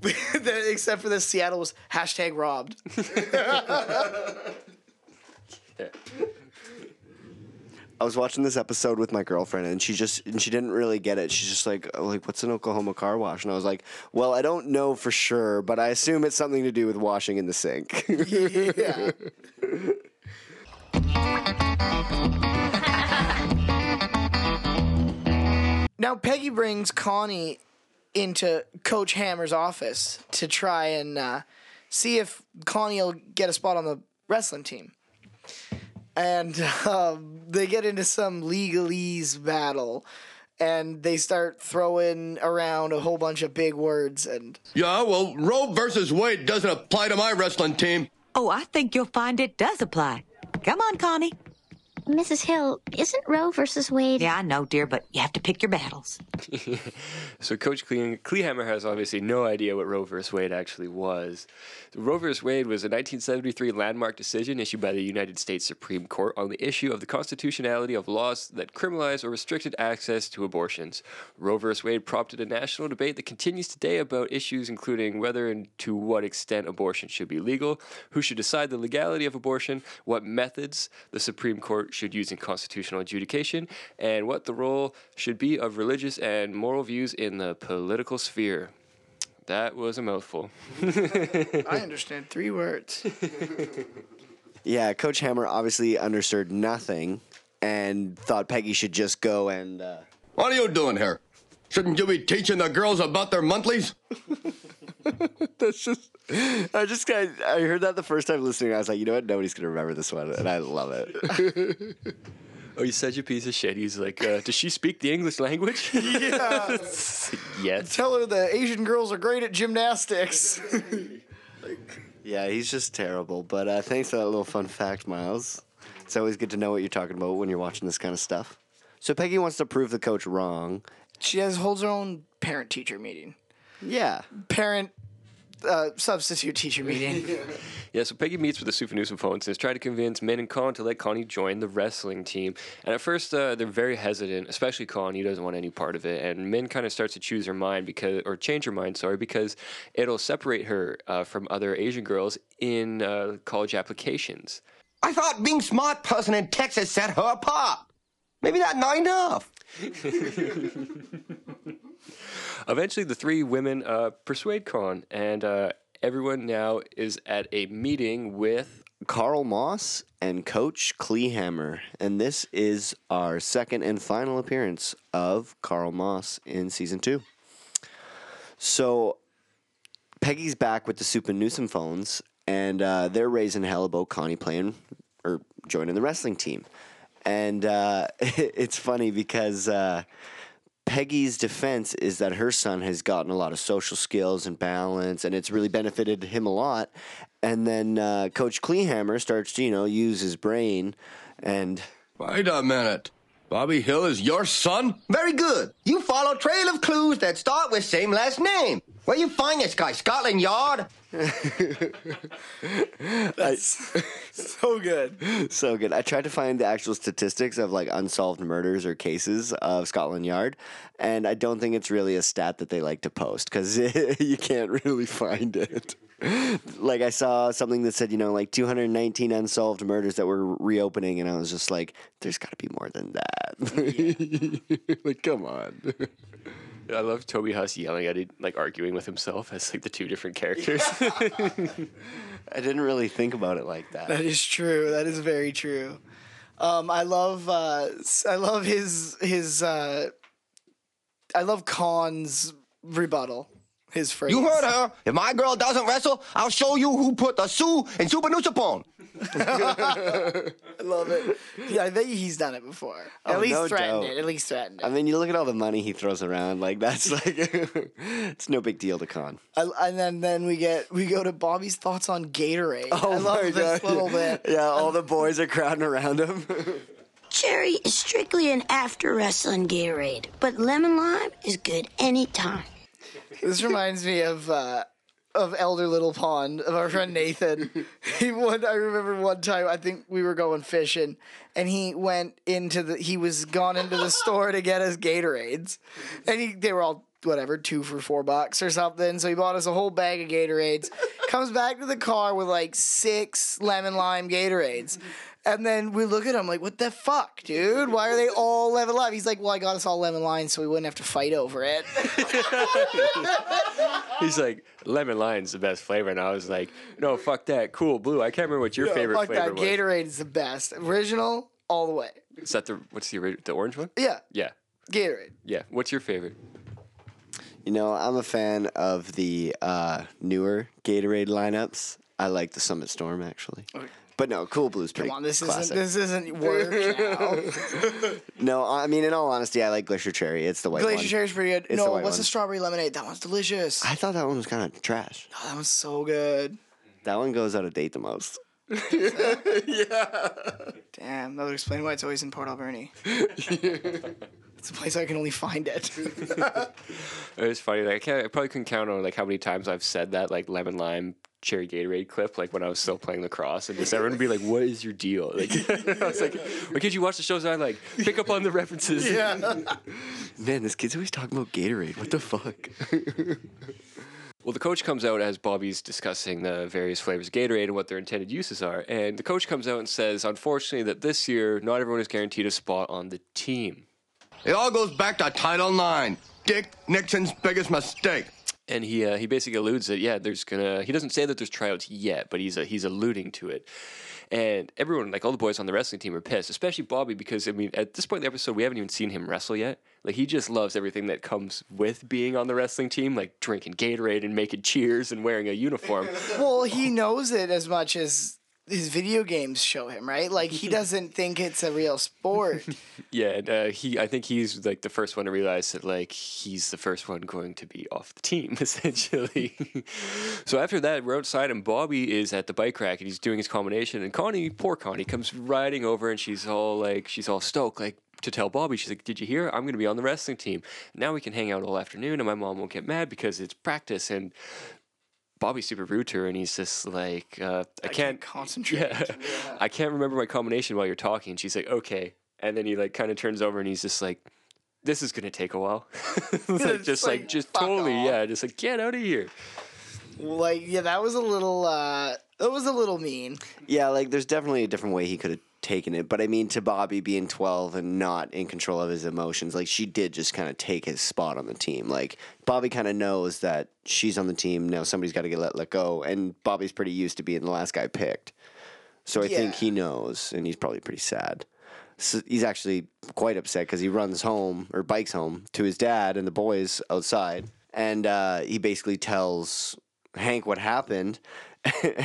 that except for the Seattle was hashtag robbed. I was watching this episode with my girlfriend, and she just and she didn't really get it. She's just like, oh, like, what's an Oklahoma car wash? And I was like, well, I don't know for sure, but I assume it's something to do with washing in the sink. Now Peggy brings Connie into Coach Hammer's office to try and uh, see if Connie will get a spot on the wrestling team. And um, they get into some legalese battle, and they start throwing around a whole bunch of big words. And Yeah, well, Roe versus Wade doesn't apply to my wrestling team. Oh, I think you'll find it does apply. Come on, Connie. Mrs. Hill, isn't Roe versus Wade? Yeah, I know, dear, but you have to pick your battles. So Coach Cle- Kleehammer has obviously no idea what Roe versus Wade actually was. Roe versus Wade was a 1973 landmark decision issued by the United States Supreme Court on the issue of the constitutionality of laws that criminalize or restricted access to abortions. Roe versus Wade prompted a national debate that continues today about issues including whether and to what extent abortion should be legal, who should decide the legality of abortion, what methods the Supreme Court should use in constitutional adjudication, and what the role should be of religious and moral views in the political sphere. That was a mouthful. I understand three words. yeah, Coach Hammer obviously understood nothing and thought Peggy should just go and. Uh, What are you doing here? Shouldn't you be teaching the girls about their monthlies? That's just. I just got. I heard that the first time listening. I was like, you know what? Nobody's gonna remember this one, and I love it. Oh, you're such a piece of shit. He's like, uh, does she speak the English language? Yeah. yes. Tell her the Asian girls are great at gymnastics. like, yeah, he's just terrible. But uh, thanks for that little fun fact, Miles. It's always good to know what you're talking about when you're watching this kind of stuff. So Peggy wants to prove the coach wrong. she has holds her own parent teacher meeting. Yeah. Parent uh, substitute teacher meeting. Yeah, so Peggy meets with the Souphanousinphones and is trying to convince Minh and Kahn to let Connie join the wrestling team. And at first, uh, they're very hesitant, especially Kahn. He doesn't want any part of it. And Minh kind of starts to choose her mind because, or change her mind, sorry, because it'll separate her uh, from other Asian girls in uh, college applications. I thought being smart person in Texas set her apart. Maybe that's not enough. Eventually, the three women uh, persuade Kahn, and uh, everyone now is at a meeting with Carl Moss and Coach Kleehammer. And this is our second and final appearance of Carl Moss in season two. So Peggy's back with the Souphanousinphones, and uh, they're raising hell about Connie playing or joining the wrestling team. And uh, it's funny because uh, Peggy's defense is that her son has gotten a lot of social skills and balance, and it's really benefited him a lot. And then uh, Coach Kleehammer starts to, you know, use his brain and. Wait a minute. Bobby Hill is your son? Very good. You follow trail of clues that start with same last name. Where you find this guy? Scotland Yard? That's so good. So good. I tried to find the actual statistics of like unsolved murders or cases of Scotland Yard, and I don't think it's really a stat that they like to post because you can't really find it. like I saw something that said, you know, like 219 unsolved murders that were reopening, and I was just like, there's got to be more than that. like, come on. I love Toby Huss yelling at it, like arguing with himself as like the two different characters. I didn't really think about it like that. That is true. That is very true. Um, I love uh, s- I love his his uh, I love Kahn's rebuttal. His phrase. You heard her. If my girl doesn't wrestle, I'll show you who put the Sue in Souphanousinphone. I love it. Yeah, I bet he's done it before. Oh, at Oh, least no threatened doubt. it. At least threatened it. I mean, you look at all the money he throws around. Like that's like it's no big deal to Kahn. I, and then then we get we go to Bobby's thoughts on Gatorade. Oh I love my this God. little bit. Yeah, all the boys are crowding around him. Cherry is strictly an after wrestling Gatorade, but lemon lime is good anytime. This reminds me of uh, of Elder Little Pond of our friend Nathan. he one I remember one time I think we were going fishing and he went into the he was gone into the store to get us Gatorades. And he they were all whatever, two for four bucks or something. So he bought us a whole bag of Gatorades. Comes back to the car with like six lemon lime Gatorades. And then we look at him like, what the fuck, dude? Why are they all lemon lime? He's like, well, I got us all lemon lime so we wouldn't have to fight over it. He's like, lemon lime's the best flavor. And I was like, no, fuck that. Cool, blue. I can't remember what your Yeah, favorite fuck flavor that. was. Gatorade is the best. Original, all the way. Is that the, what's the, ori- the orange one? Yeah, Yeah. Gatorade. Yeah. What's your favorite? You know, I'm a fan of the uh, newer Gatorade lineups. I like the Summit Storm actually. But no, Cool Blue's pretty Come on, this classic. isn't this isn't work now. No, I mean, in all honesty, I like Glacier Cherry. It's the white Glacier one. Cherry's pretty good. It's the no, white what's one. the strawberry lemonade? That one's delicious. I thought that one was kind of trash. Oh, that one's so good. That one goes out of date the most. Yeah. Damn, that would explain why it's always in Port Alberni. it's a place I can only find it. It's funny. Like I, can't, I probably couldn't count on like how many times I've said that like lemon lime cherry Gatorade clip like when I was still playing lacrosse and just everyone would be like, "What is your deal?" Like I was like, "Why can't you watch the shows?" I like pick up on the references. Yeah. Man, this kid's always talking about Gatorade. What the fuck? Well, the coach comes out as Bobby's discussing the various flavors of Gatorade and what their intended uses are, and the coach comes out and says, unfortunately, that this year not everyone is guaranteed a spot on the team. It all goes back to Title IX. Dick Nixon's biggest mistake. And he uh, he basically alludes that yeah, there's gonna. He doesn't say that there's tryouts yet, but he's uh, he's alluding to it. And everyone, like all the boys on the wrestling team, are pissed, especially Bobby, because I mean, at this point in the episode, we haven't even seen him wrestle yet. Like he just loves everything that comes with being on the wrestling team, like drinking Gatorade and making cheers and wearing a uniform. well, he knows it as much as his video games show him, right? Like he doesn't think it's a real sport. Yeah, and uh, he. I think he's like the first one to realize that like he's the first one going to be off the team essentially. so after that, we're outside and Bobby is at the bike rack and he's doing his combination. And Connie, poor Connie, comes riding over and she's all like, she's all stoked, like to tell Bobby. She's like, "Did you hear? I'm going to be on the wrestling team. Now we can hang out all afternoon, and my mom won't get mad because it's practice." And Bobby's super rude to her, and he's just like, uh, "I, can't, concentrate." Yeah. I can't remember my combination while you're talking. And she's like, "Okay," and then he like kind of turns over and he's just like, "This is gonna take a while." like, just like, like, just totally, off. yeah, just like get out of here. Like, yeah, that was a little. uh That was a little mean. Yeah, like there's definitely a different way he could have taken it. But I mean, to Bobby being 12 and not in control of his emotions, like she did just kind of take his spot on the team. Like Bobby kind of knows that she's on the team now. Somebody's got to get let let go, and Bobby's pretty used to being the last guy picked. So I think he knows, and he's probably pretty sad. So he's actually quite upset because he runs home or bikes home to his dad and the boys outside, and uh, he basically tells Hank what happened.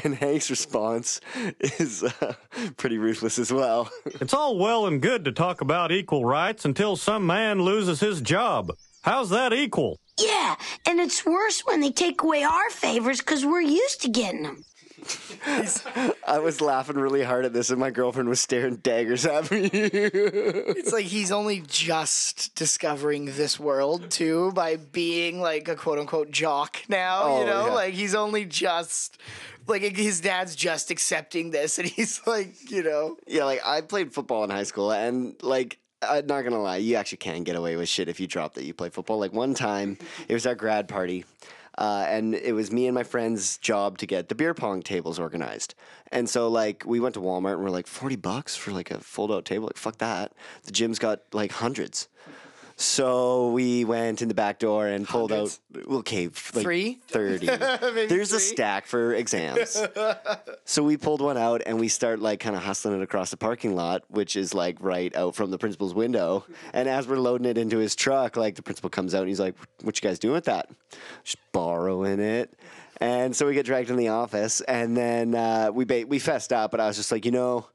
And Hank's response is uh, pretty ruthless as well. It's all well and good to talk about equal rights until some man loses his job. How's that equal? Yeah, and it's worse when they take away our favors because we're used to getting them. I was laughing really hard at this, and my girlfriend was staring daggers at me. It's like he's only just discovering this world too by being like a quote unquote jock now. Oh, you know, yeah. like he's only just like his dad's just accepting this, and he's like, you know, yeah, like I played football in high school, and like I'm not gonna lie, you actually can get away with shit if you drop that you play football. Like one time, it was our grad party. Uh, and it was me and my friend's job to get the beer pong tables organized. And so, like, we went to Walmart and we're like, 40 bucks for like a fold out table? Like, fuck that. The gym's got like hundreds. So we went in the back door and pulled out, okay, like Three? 30. Maybe There's a stack for exams. So we pulled one out and we start like kind of hustling it across the parking lot, which is like right out from the principal's window. And as we're loading it into his truck, like the principal comes out and he's like, "What you guys doing with that?" Just borrowing it. And so we get dragged in the office, and then uh, we ba- we fessed up. But I was just like, you know.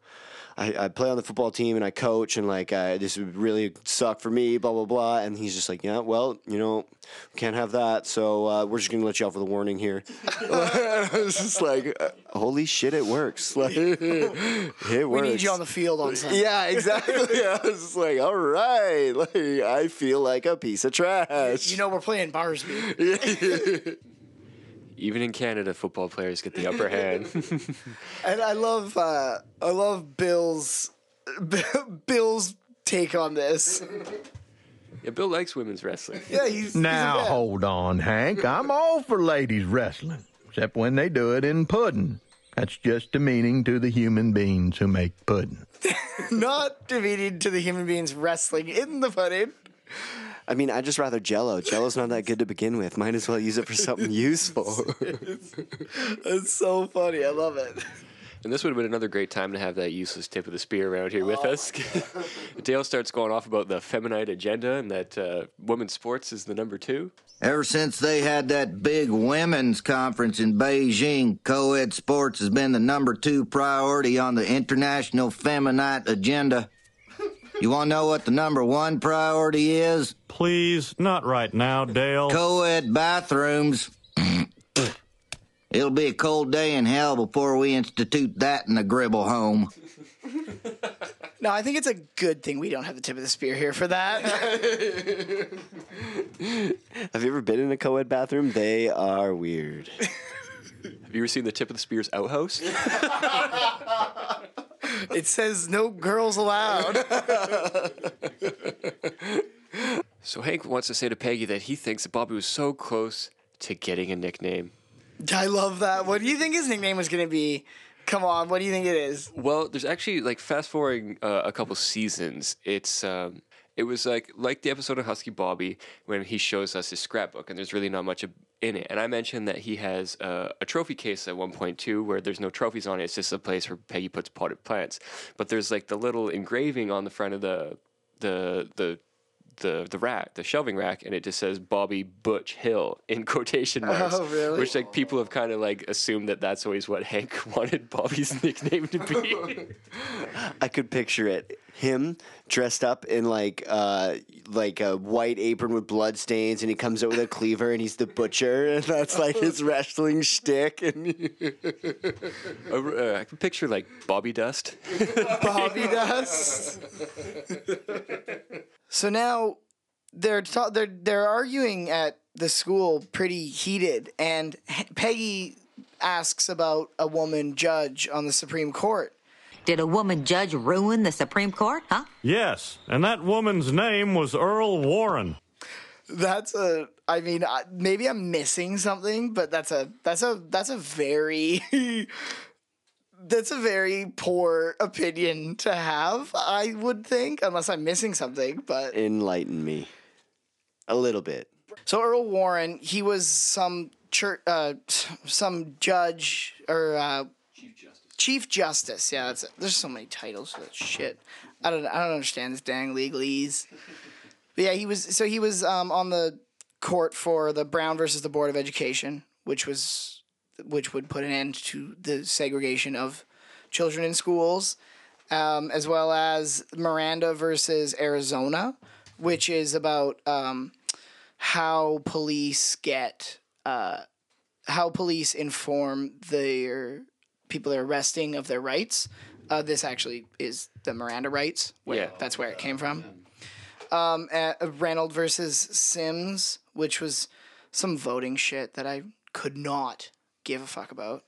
I, I play on the football team and I coach and like uh, this would really suck for me, blah blah blah. And he's just like, yeah, well, you know, can't have that. So uh, we're just gonna let you off with a warning here. I was just like, uh, holy shit, it works. Like, it works. we need you on the field on Sunday. Yeah, exactly. I was just like, all right, like I feel like a piece of trash. You know, we're playing Barsby. Even in Canada, football players get the upper hand. And I love, uh, I love Bill's, Bill's take on this. yeah, Bill likes women's wrestling. Yeah, he's Now he's a hold on, Hank. I'm all for ladies wrestling, except when they do it in pudding. That's just demeaning to the human beings who make pudding. not demeaning to the human beings wrestling in the pudding. I mean, I just rather Jello. Jello's not that good to begin with. Might as well use it for something useful. It's so funny. I love it. And this would have been another great time to have that useless tip of the spear around here with us. Dale starts going off about the feminine agenda and that uh, women's sports is the number two. Ever since they had that big women's conference in Beijing, co ed sports has been the number two priority on the international feminine agenda. You want to know what the number one priority is? Please, not right now, Dale. Co ed bathrooms. It'll be a cold day in hell before we institute that in the Gribble home. No, I think it's a good thing we don't have the tip of the spear here for that. Have you ever been in a co-ed bathroom? They are weird. Have you ever seen the tip of the spear's outhouse? it says no girls allowed. so Hank wants to say to Peggy that he thinks that Bobby was so close to getting a nickname. I love that. What do you think his nickname was going to be? Come on, what do you think it is? Well, there's actually like fast forwarding uh, a couple seasons. It's um, it was like like the episode of Husky Bobby when he shows us his scrapbook, and there's really not much in it. And I mentioned that he has uh, a trophy case at one point too, where there's no trophies on it. It's just a place where Peggy puts potted plants. But there's like the little engraving on the front of the the the the the rack, the shelving rack, and it just says Bobby Butch Hill in quotation marks. Oh, really? Which like people have kind of like assumed that that's always what Hank wanted Bobby's nickname to be. I could picture it. Him dressed up in like uh like a white apron with blood stains, and he comes out with a cleaver, and he's the butcher, and that's like his wrestling shtick. And Uh, I can picture like Bobby Dust. Bobby Dust. so now they're ta- they're they're arguing at the school pretty heated, and H- Peggy asks about a woman judge on the Supreme Court. Did a woman judge ruin the Supreme Court, huh? Yes, and that woman's name was Earl Warren. That's a. I mean, maybe I'm missing something, but that's a that's a that's a very that's a very poor opinion to have. I would think, unless I'm missing something. But enlighten me a little bit. so Earl Warren, he was some church, uh, some judge or uh, Chief Justice. Yeah, that's there's so many titles for that shit. I don't I don't understand this dang legalese. But yeah, he was so he was um, on the court for the Brown versus the Board of Education, which was which would put an end to the segregation of children in schools, um, as well as Miranda versus Arizona, which is about um, how police get uh, how police inform their people they're arresting of their rights. Uh, this actually is the Miranda rights. Where, Yeah. that's where it came from. Um, uh, Reynolds versus Sims, which was some voting shit that I could not give a fuck about.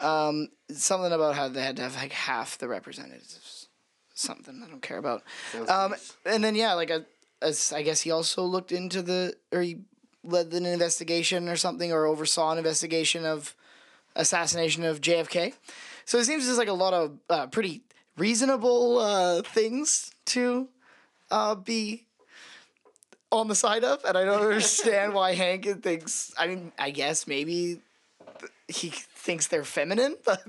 Um, something about how they had to have like half the representatives. Something I don't care about. Um, and then yeah, like a, as I guess he also looked into the or he led an investigation or something or oversaw an investigation of assassination of JFK. So it seems there's like a lot of uh, pretty reasonable uh, things to uh, be on the side of, and I don't understand why Hank thinks. I mean, I guess maybe he thinks they're feminine, but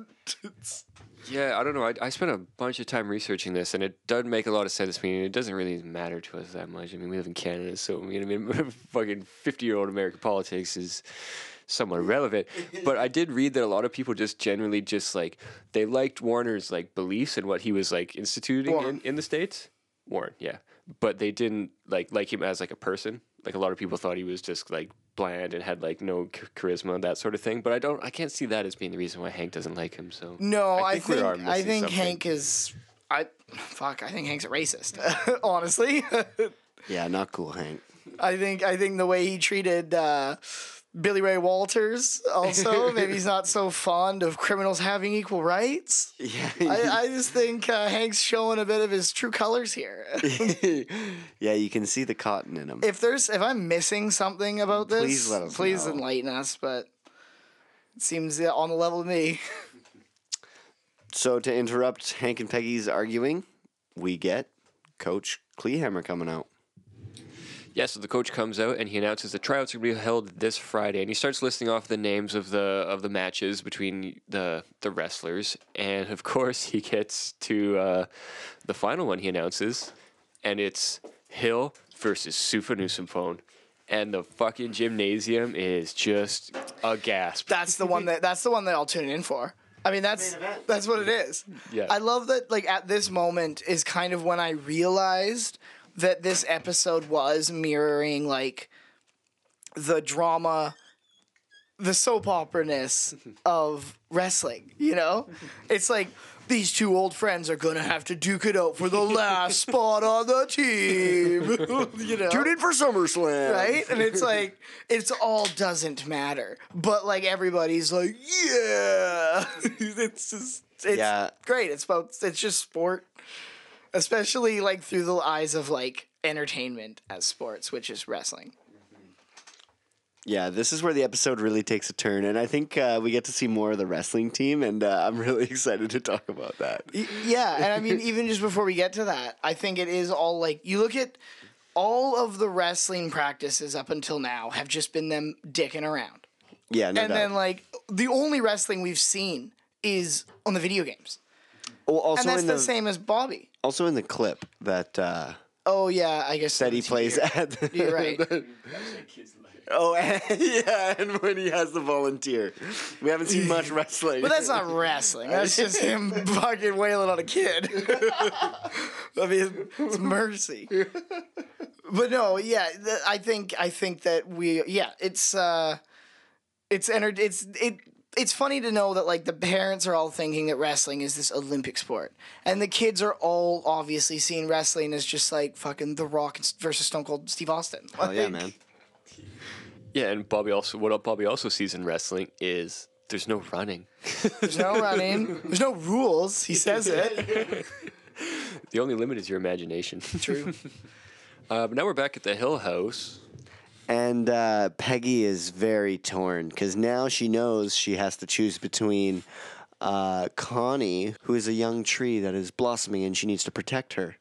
Yeah, I don't know. I, I spent a bunch of time researching this, and it doesn't make a lot of sense to me. And it doesn't really matter to us that much. I mean, we live in Canada, so I mean, I mean fucking fifty-year-old American politics is somewhat relevant. But I did read that a lot of people just generally just like they liked Warner's like beliefs and what he was like instituting in, in the states. Warren, yeah, but they didn't like like him as like a person. Like a lot of people thought he was just like bland and had like no ch- charisma and that sort of thing. But I don't. I can't see that as being the reason why Hank doesn't like him. So no. I think we are I think. Hank is. I fuck. I think Hank's a racist. honestly, Yeah, not cool, Hank. I think I think the way he treated uh, Billy Ray Walters also maybe he's not so fond of criminals having equal rights. Yeah, I, I just think uh, Hank's showing a bit of his true colors here. yeah, you can see the cotton in him. if there's if I'm missing something about this, Please let us please know. enlighten us. But it seems uh, on the level of me. So to interrupt Hank and Peggy's arguing, we get Coach Kleehammer coming out. Yeah, so the coach comes out and he announces the tryouts are going to be held this Friday, and he starts listing off the names of the of the matches between the the wrestlers, and of course he gets to uh, the final one he announces, and it's Hill versus Souphanousinphone, and the fucking gymnasium is just a gasp. That's the one that that's the one that I'll tune in for. I mean, that's that's what it is. Yeah. I love that. Like at this moment is kind of when I realized that this episode was mirroring like the drama, the soap opera ness of wrestling. You know, it's like these two old friends are gonna have to duke it out for the last spot on the team. you know, Tune in for SummerSlam. right? And it's like it's all doesn't matter, but like everybody's like, yeah, it's just it's Yeah. great. It's about it's just sport, especially like through the eyes of like entertainment as sports, which is wrestling. Yeah, this is where the episode really takes a turn, and I think uh, we get to see more of the wrestling team, and uh, I'm really excited to talk about that. Yeah, and I mean, even just before we get to that, I think it is all like you look at all of the wrestling practices up until now have just been them dicking around. Yeah, no and doubt. then like the only wrestling we've seen is on the video games. Well, also and that's the, the, same as Bobby. also in the clip that uh, Oh yeah, I guess that he plays here. at. The, You're right. oh, and, yeah, and when he has the volunteer, we haven't seen much wrestling. But that's not wrestling. That's just him fucking wailing on a kid. I mean, it's mercy. But no, yeah, I think I think that we yeah, it's uh it's ener- it's it it's funny to know that like the parents are all thinking that wrestling is this Olympic sport, and the kids are all obviously seeing wrestling as just like fucking The Rock versus Stone Cold Steve Austin. Oh yeah, man. Yeah, and Bobby also what Bobby also sees in wrestling is there's no running. There's no running. There's no rules. He says it. The only limit is your imagination. True. uh, but now we're back at the Hill House. And uh, Peggy is very torn because now she knows she has to choose between uh, Connie, who is a young tree that is blossoming and she needs to protect her,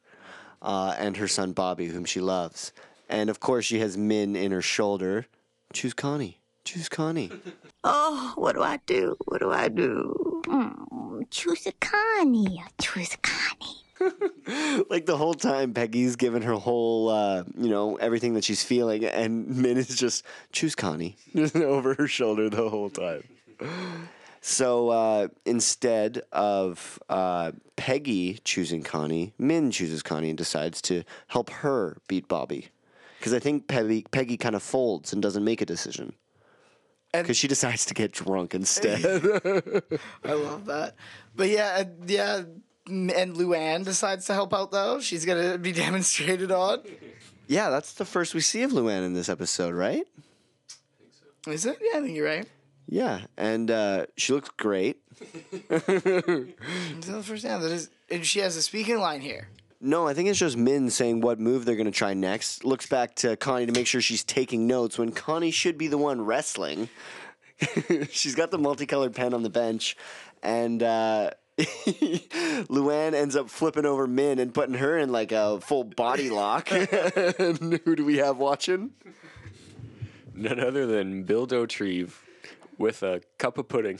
uh, and her son Bobby, whom she loves. And of course, she has Minh in her shoulder. Choose Connie. Choose Connie. Oh, what do I do? What do I do? Mm, choose a Connie. Choose a Connie. like the whole time, Peggy's giving her whole, uh, you know, everything that she's feeling, and Minh is just choose Connie over her shoulder the whole time. So uh, instead of uh, Peggy choosing Connie, Minh chooses Connie and decides to help her beat Bobby. Because I think Peggy, Peggy kind of folds and doesn't make a decision. Because she decides to get drunk instead. I love that. But yeah, uh, yeah, and Luanne decides to help out though. She's gonna be demonstrated on. yeah, that's the first we see of Luanne in this episode, right? I think so. Is it? Yeah, I think you're right. Yeah, and uh, she looks great. The first time that is? And she has a speaking line here. No, I think it's just Minh saying what move they're going to try next. Looks back to Connie to make sure she's taking notes when Connie should be the one wrestling. she's got the multicolored pen on the bench, and uh, Luanne ends up flipping over Minh and putting her in like a full body lock. and who do we have watching? None other than Bill Dauterive with a cup of pudding.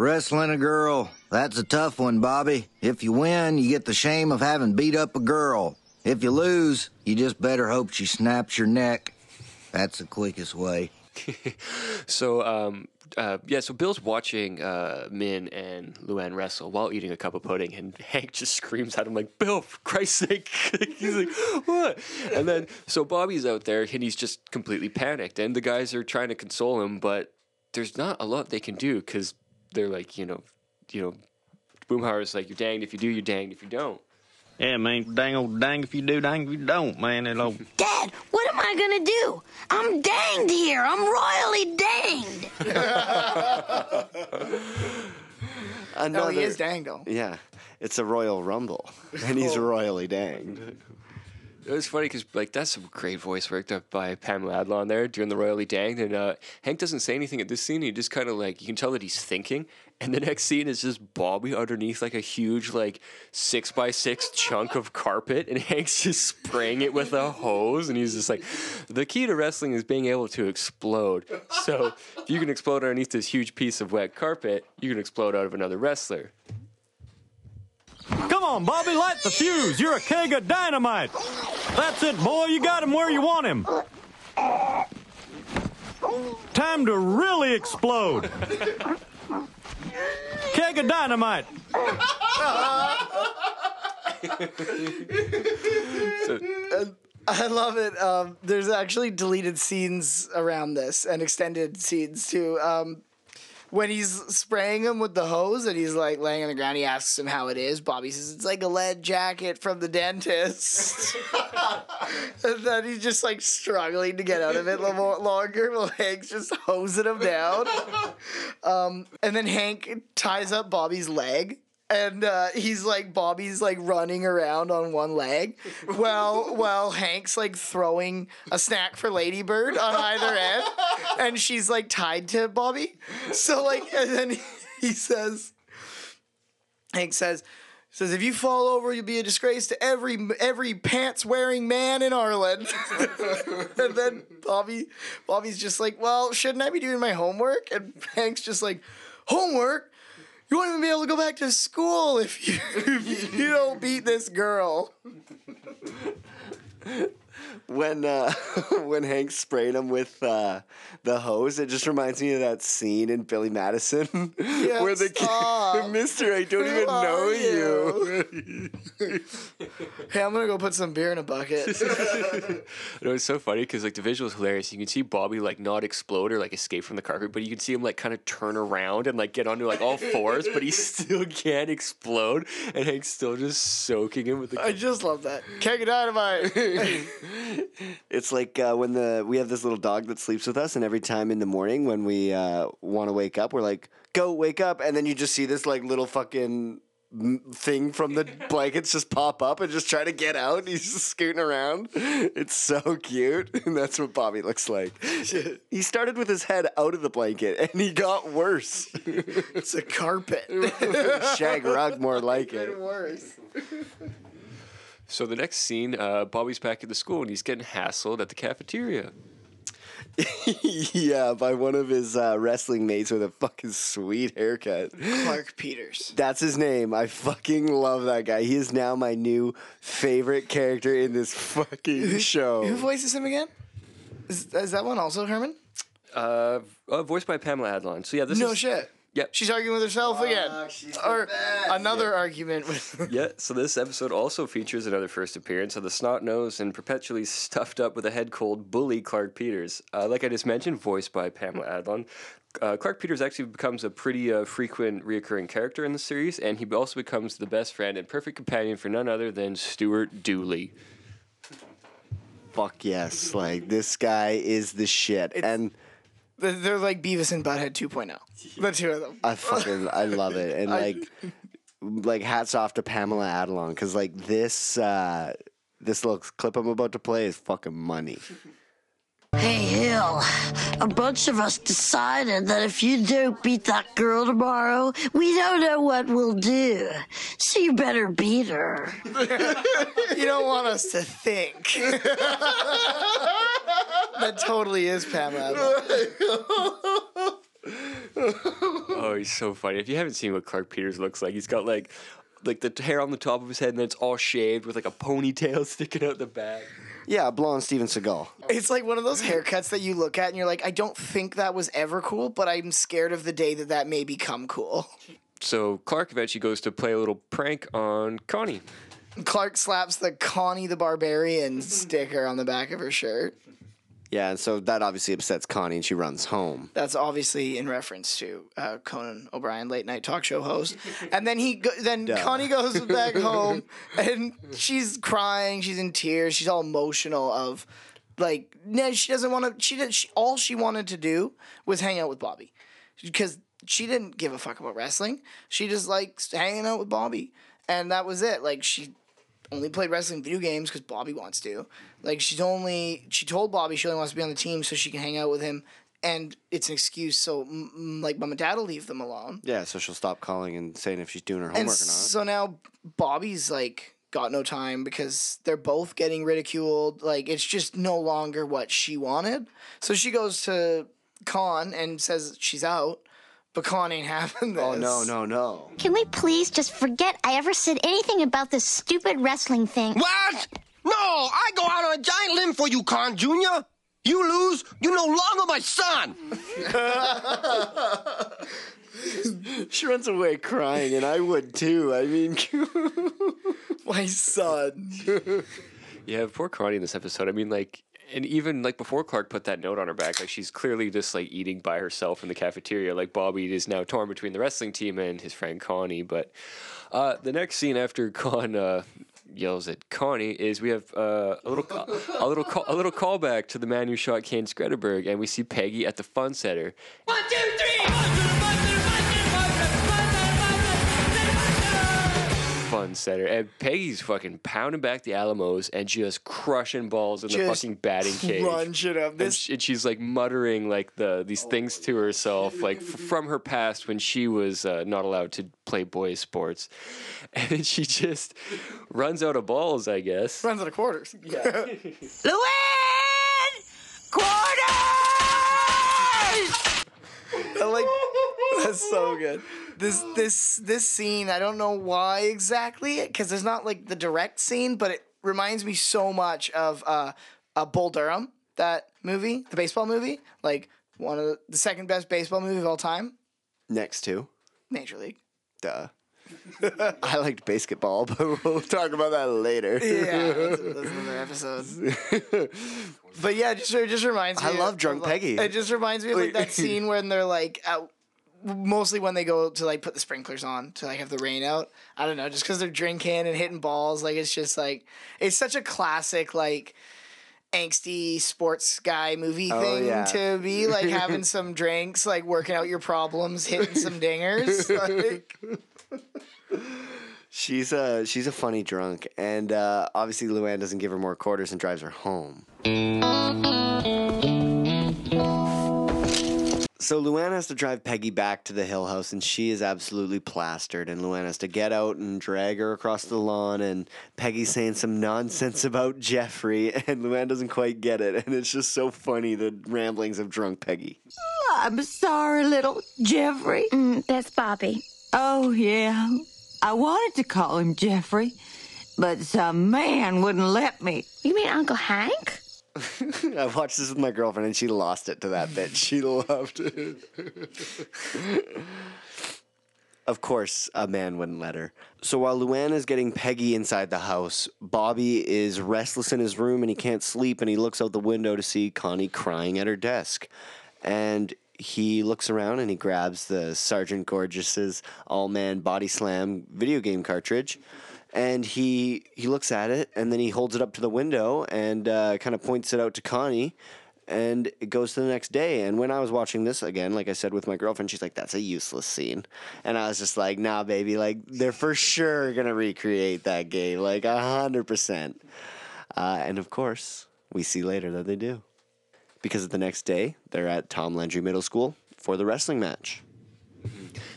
Wrestling a girl, that's a tough one, Bobby. If you win, you get the shame of having beat up a girl. If you lose, you just better hope she snaps your neck. That's the quickest way. so um, uh, yeah, so Bill's watching uh, Minh and Luanne wrestle while eating a cup of pudding, and Hank just screams at him like, "Bill, for Christ's sake!" he's like, "What?" And then so Bobby's out there, and he's just completely panicked, and the guys are trying to console him, but there's not a lot they can do because they're like, you know, you know, Boomhauer's like, "You're danged if you do, you're danged if you don't." Yeah, man, dang old dang if you do, dang if you don't, man. It'll... Dad, what am I gonna do? I'm danged here. I'm royally danged. No, oh, he is dang though. Yeah, it's a Royal Rumble, and he's Oh. royally danged. It was funny because like that's some great voice work done by Pamela Adlon there during the royally danged, and uh, Hank doesn't say anything at this scene. He just kind of like you can tell that he's thinking, and the next scene is just Bobby underneath like a huge like six by six chunk of carpet, and Hank's just spraying it with a hose, and he's just like, the key to wrestling is being able to explode. So if you can explode underneath this huge piece of wet carpet, you can explode out of another wrestler. Come on, Bobby, light the fuse. You're a keg of dynamite. That's it, boy. You got him where you want him. Time to really explode. Keg of dynamite. I love it. Um, there's actually deleted scenes around this and extended scenes too. Um, when he's spraying him with the hose and he's like laying on the ground, he asks him how it is. Bobby says it's like a lead jacket from the dentist. and then he's just like struggling to get out of it a little more longer while Hank's just hosing him down. Um, and then Hank ties up Bobby's leg. And uh, he's like Bobby's like running around on one leg, while while Hank's like throwing a snack for Ladybird on either end, and she's like tied to Bobby. So like, and then he says, Hank says, Says if you fall over, you'll be a disgrace to every every pants wearing man in Ireland. and then Bobby, Bobby's just like, well, shouldn't I be doing my homework? And Hank's just like, homework? You won't even be able to go back to school if you if you don't beat this girl. When uh, when Hank sprayed him with uh, the hose, it just reminds me of that scene in Billy Madison where the kid, Mister, I don't Who even know you?" you. Hey, I'm gonna go put some beer in a bucket. You know, it's so funny because like the visual is hilarious. You can see Bobby like not explode or like escape from the carpet, but you can see him like kind of turn around and like get onto like all fours, but he still can't explode, and Hank's still just soaking him with the. I just love that. Keg of dynamite. It's like uh, when the we have this little dog that sleeps with us, and every time in the morning when we uh, want to wake up, we're like, "Go wake up!" And then you just see this like little fucking thing from the blankets just pop up and just try to get out. He's just scooting around. It's so cute, and that's what Bobby looks like. He started with his head out of the blanket, and he got worse. it's a carpet. Shag rug, more like it. worse. So the next scene, uh, Bobby's back at the school and he's getting hassled at the cafeteria. yeah, by one of his uh, wrestling mates with a fucking sweet haircut. Clark Peters. That's his name. I fucking love that guy. He is now my new favorite character in this fucking show. Who voices him again? Is, is that one also Herman? Uh, uh, voiced by Pamela Adlon. So yeah, this no is shit. Yep. She's arguing with herself again. or another argument with. yeah, so this episode also features another first appearance of the snot nosed and perpetually stuffed up with a head cold bully Clark Peters. Uh, like I just mentioned, voiced by Pamela Adlon. Uh, Clark Peters actually becomes a pretty uh, frequent reoccurring character in the series, and he also becomes the best friend and perfect companion for none other than Stuart Dooley. Fuck yes. Like, this guy is the shit. and They're like Beavis and Butthead 2.0. The two of them. I fucking, I love it. And, I- like, like hats off to Pamela Adlon because, like, this, uh, this little clip I'm about to play is fucking money. Hey, Hill, a bunch of us decided that if you don't beat that girl tomorrow, we don't know what we'll do. So you better beat her. you don't want us to think. that totally is Pamela. oh, he's so funny. If you haven't seen what Clark Peters looks like, he's got like like the hair on the top of his head and then it's all shaved with like a ponytail sticking out the back. Yeah, blonde Steven Seagal. It's like one of those haircuts that you look at and you're like, I don't think that was ever cool, but I'm scared of the day that that may become cool. So Clark eventually goes to play a little prank on Connie. Clark slaps the Connie the Barbarian sticker on the back of her shirt. Yeah, and so that obviously upsets Connie and she runs home. That's obviously in reference to uh, Conan O'Brien, late night talk show host. And then he, go- then Duh. Connie goes back home, and she's crying. She's in tears. She's all emotional. Of like, no, she doesn't want to. She did. She, all she wanted to do was hang out with Bobby, because she didn't give a fuck about wrestling. She just likes hanging out with Bobby, and that was it. Like she only played wrestling video games because Bobby wants to. Like she's only she told Bobby she only wants to be on the team so she can hang out with him, and it's an excuse so mm, mm, like mom and dad will leave them alone. Yeah, so she'll stop calling and saying if she's doing her homework and or not. so now Bobby's like got no time because they're both getting ridiculed. Like it's just no longer what she wanted. So she goes to Kahn and says she's out, but Kahn ain't having this. Oh no, no, no. Can we please just forget I ever said anything about this stupid wrestling thing? What? No, I go out on a giant limb for you, Kahn Jr. You lose, you're no longer my son. she runs away crying, and I would too. I mean, my son. Yeah, poor Connie in this episode. I mean, like, and even like before Clark put that note on her back, like she's clearly just like eating by herself in the cafeteria. Like Bobby is now torn between the wrestling team and his friend Connie. But uh, the next scene after Kahn uh, yells at Connie is we have uh, a little a little call, a little callback to the man who shot Cane Skretteberg, and we see Peggy at the fun center. One, two, three. Fun fun center. And Peggy's fucking pounding back the Alamos and just crushing balls in the fucking batting cage. crunch it up. And, This- and she's like muttering like the these things to herself, like f- from her past when she was uh, not allowed to play boys sports, and then she just runs out of balls. I guess runs out of quarters. Yeah. Luanne! Quarters! I like that's so good. This this this scene, I don't know why exactly, because there's not like the direct scene, but it reminds me so much of uh, uh Bull Durham, that movie, the baseball movie, like one of the, the second best baseball movie of all time, Next to, Major League. duh. I liked basketball, but we'll talk about that later. Yeah, that's, that's another episode. but yeah, it just it just reminds me. I love of, Drunk like- Peggy. It just reminds me of like that scene when they're like out. Mostly when they go to like put the sprinklers on to like have the rain out. I don't know, just because they're drinking and hitting balls. Like it's just like it's such a classic like angsty sports guy movie Oh, thing yeah. to be like having some drinks, like working out your problems, hitting some dingers. Like, She's a she's a funny drunk, and uh, obviously Luanne doesn't give her more quarters and drives her home. So Luanne has to drive Peggy back to the Hill House, and she is absolutely plastered. And Luanne has to get out and drag her across the lawn, and Peggy's saying some nonsense about Jeffrey, and Luanne doesn't quite get it, and it's just so funny the ramblings of drunk Peggy. I'm sorry, little Jeffrey. Mm, that's Bobby. Oh, yeah. I wanted to call him Jeffrey, but some man wouldn't let me. You mean Uncle Hank? I watched this with my girlfriend, and she lost it to that bit. She loved it. Of course, a man wouldn't let her. So while Luanne is getting Peggy inside the house, Bobby is restless in his room and he can't sleep and he looks out the window to see Connie crying at her desk. And he looks around and he grabs the Sergeant Gorgeous's All Man Body Slam video game cartridge. And he he looks at it and then he holds it up to the window and uh, kind of points it out to Connie and it goes to the next day. And when I was watching this again, like I said with my girlfriend, she's like, "That's a useless scene," and I was just like, "Nah, baby, like they're for sure gonna recreate that game, like a hundred percent." Uh, And of course, we see later that they do, because the next day they're at Tom Landry Middle School for the wrestling match.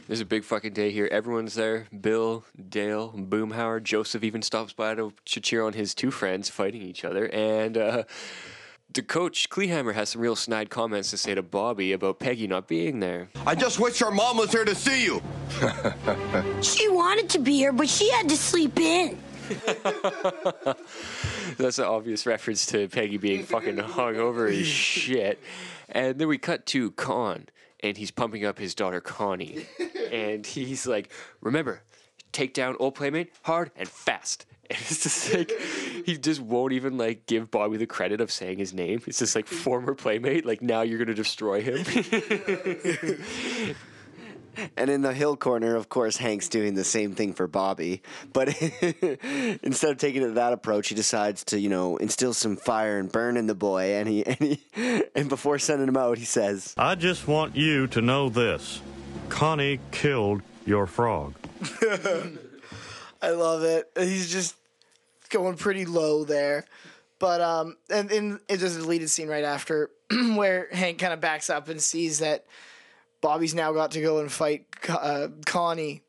There's a big fucking day here. Everyone's there. Bill, Dale, Boomhauer, Joseph even stops by to, to cheer on his two friends fighting each other. And uh, the coach, Kleehammer, has some real snide comments to say to Bobby about Peggy not being there. I just wish her mom was here to see you. She wanted to be here, but she had to sleep in. That's an obvious reference to Peggy being fucking hungover as shit. And then we cut to Kahn, and he's pumping up his daughter Connie. and he's like, remember, take down old playmate hard and fast. And it's just like he just won't even like give Bobby the credit of saying his name. It's just like former playmate. Like now you're gonna destroy him. And in the hill corner, of course, Hank's doing the same thing for Bobby. But instead of taking it that approach, he decides to, you know, instill some fire and burn in the boy. And he and he and before sending him out, he says, I just want you to know this Connie killed your frog. I love it. He's just going pretty low there. But um, and, and it's just a deleted scene right after where Hank kind of backs up and sees that Bobby's now got to go and fight uh, Connie,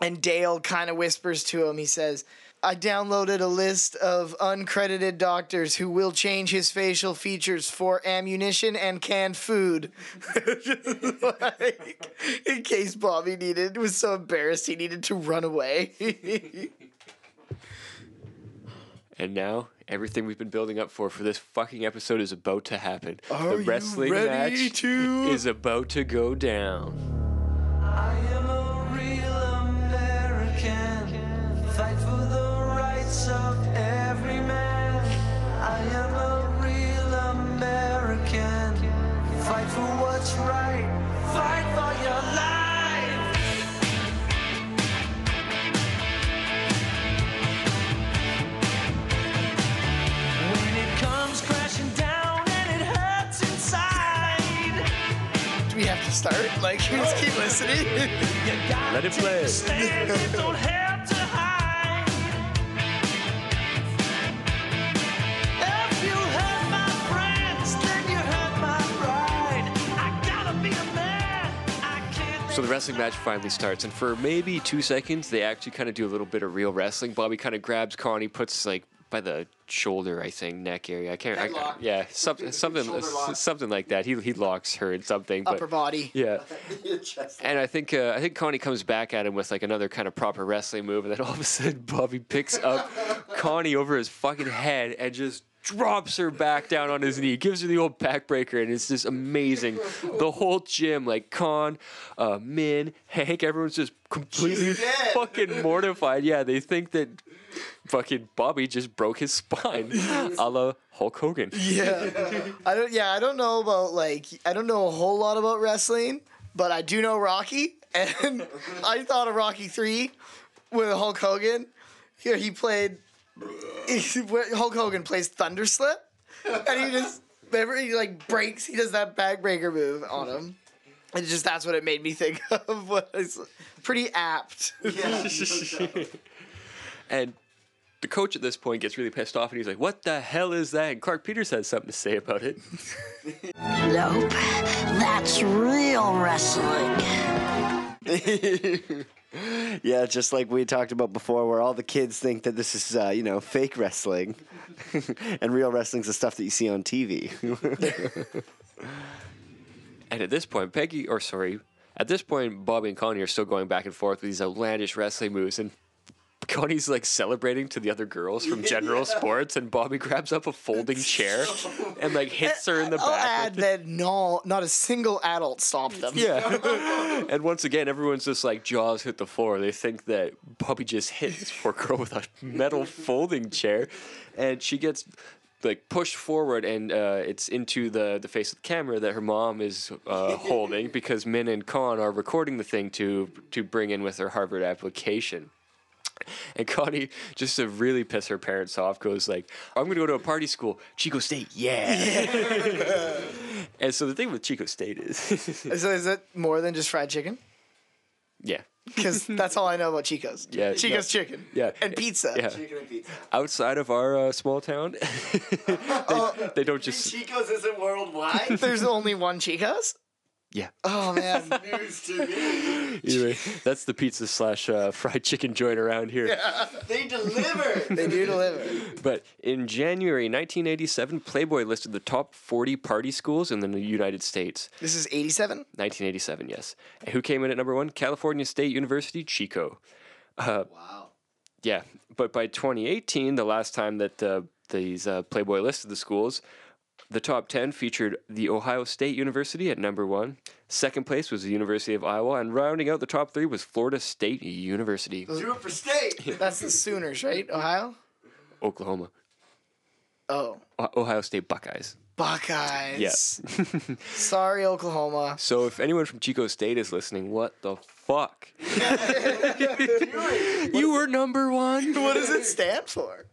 and Dale kind of whispers to him. He says, "I downloaded a list of uncredited doctors who will change his facial features for ammunition and canned food." like, in case Bobby needed was so embarrassed he needed to run away. and now everything we've been building up for for this fucking episode is about to happen. Are the you wrestling ready match to- is about to go down. start. Like, you just keep listening. Let it play. So the wrestling match finally starts, and for maybe two seconds, they actually kind of do a little bit of real wrestling. Bobby kind of grabs Connie, puts like by the shoulder, I think, neck area. I can't. I, yeah, something, something, something like that. He he locks her in something. But, body. Yeah. And I think uh, I think Connie comes back at him with like another kind of proper wrestling move, and then all of a sudden Bobby picks up Connie over his fucking head and just drops her back down on his knee, gives her the old backbreaker, and it's just amazing. The whole gym, like Kahn, uh, Minh, Hank, everyone's just completely fucking mortified. Yeah, they think that fucking Bobby just broke his spine, a la Hulk Hogan. Yeah. I don't. Yeah, I don't know about like I don't know a whole lot about wrestling, but I do know Rocky, and I thought of Rocky three with Hulk Hogan. Here he played. Where Hulk Hogan plays Thunderlips, and he just remember he like breaks. He does that backbreaker move on him. And just that's what it made me think of. was pretty apt. and the coach at this point gets really pissed off and he's like, What the hell is that? And Clark Peters has something to say about it. Nope. That's real wrestling. yeah, just like we talked about before, where all the kids think that this is, uh, you know, fake wrestling, and real wrestling's the stuff that you see on TV. and at this point, Peggy, or sorry, at this point, Bobby and Connie are still going back and forth with these outlandish wrestling moves. And Connie's like celebrating to the other girls from General Sports, and Bobby grabs up a folding chair and like hits her in the I'll back. add that no, not a single adult stopped them. Yeah. and once again, everyone's just like jaws hit the floor. They think that Bobby just hit this poor girl with a metal folding chair, and she gets like pushed forward, and uh, it's into the the face of the camera that her mom is uh, holding because Minh and Kahn are recording the thing to to bring in with their Harvard application. And Connie, just to really piss her parents off, goes like, "I'm gonna go to a party school, Chico State, yeah." and so the thing with Chico State is, So is it more than just fried chicken? yeah, Because that's all I know about Chico's. Yeah, Chico's no. chicken. Yeah. And pizza. Yeah. outside of our uh, small town, they, they don't just Chico's isn't worldwide. There's only one Chico's? Yeah. Oh man. News to me. Anyway, that's the pizza slash uh, fried chicken joint around here. They deliver. they do deliver. But in January 1987, Playboy listed the top 40 party schools in the United States. This is 87? 1987, yes. And who came in at number one? California State University, Chico. Uh, wow. Yeah, but by 2018, the last time that uh, these uh, Playboy listed the schools, the top 10 featured the Ohio State University at number one. Second place was the University of Iowa, and rounding out the top three was Florida State University, Do it for state. That's the Sooners, right? Ohio? Oklahoma. Oh. O- Ohio State Buckeyes. Buckeyes. Yes. Sorry, Oklahoma. So if anyone from Chico State is listening, what the fuck? you were number one. What does it stand for?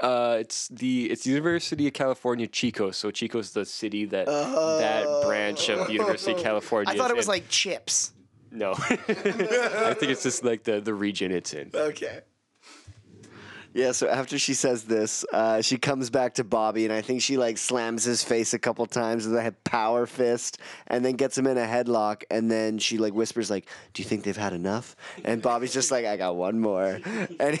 Uh, it's the it's the University of California Chico. So Chico's the city that that branch of the University of California. I thought it was in. like chips. no. I think it's just like the the region it's in. Okay. Yeah, so after she says this, uh, she comes back to Bobby, and I think she like slams his face a couple times with a power fist, and then gets him in a headlock, and then she like whispers like, "Do you think they've had enough?" And Bobby's just like, "I got one more," and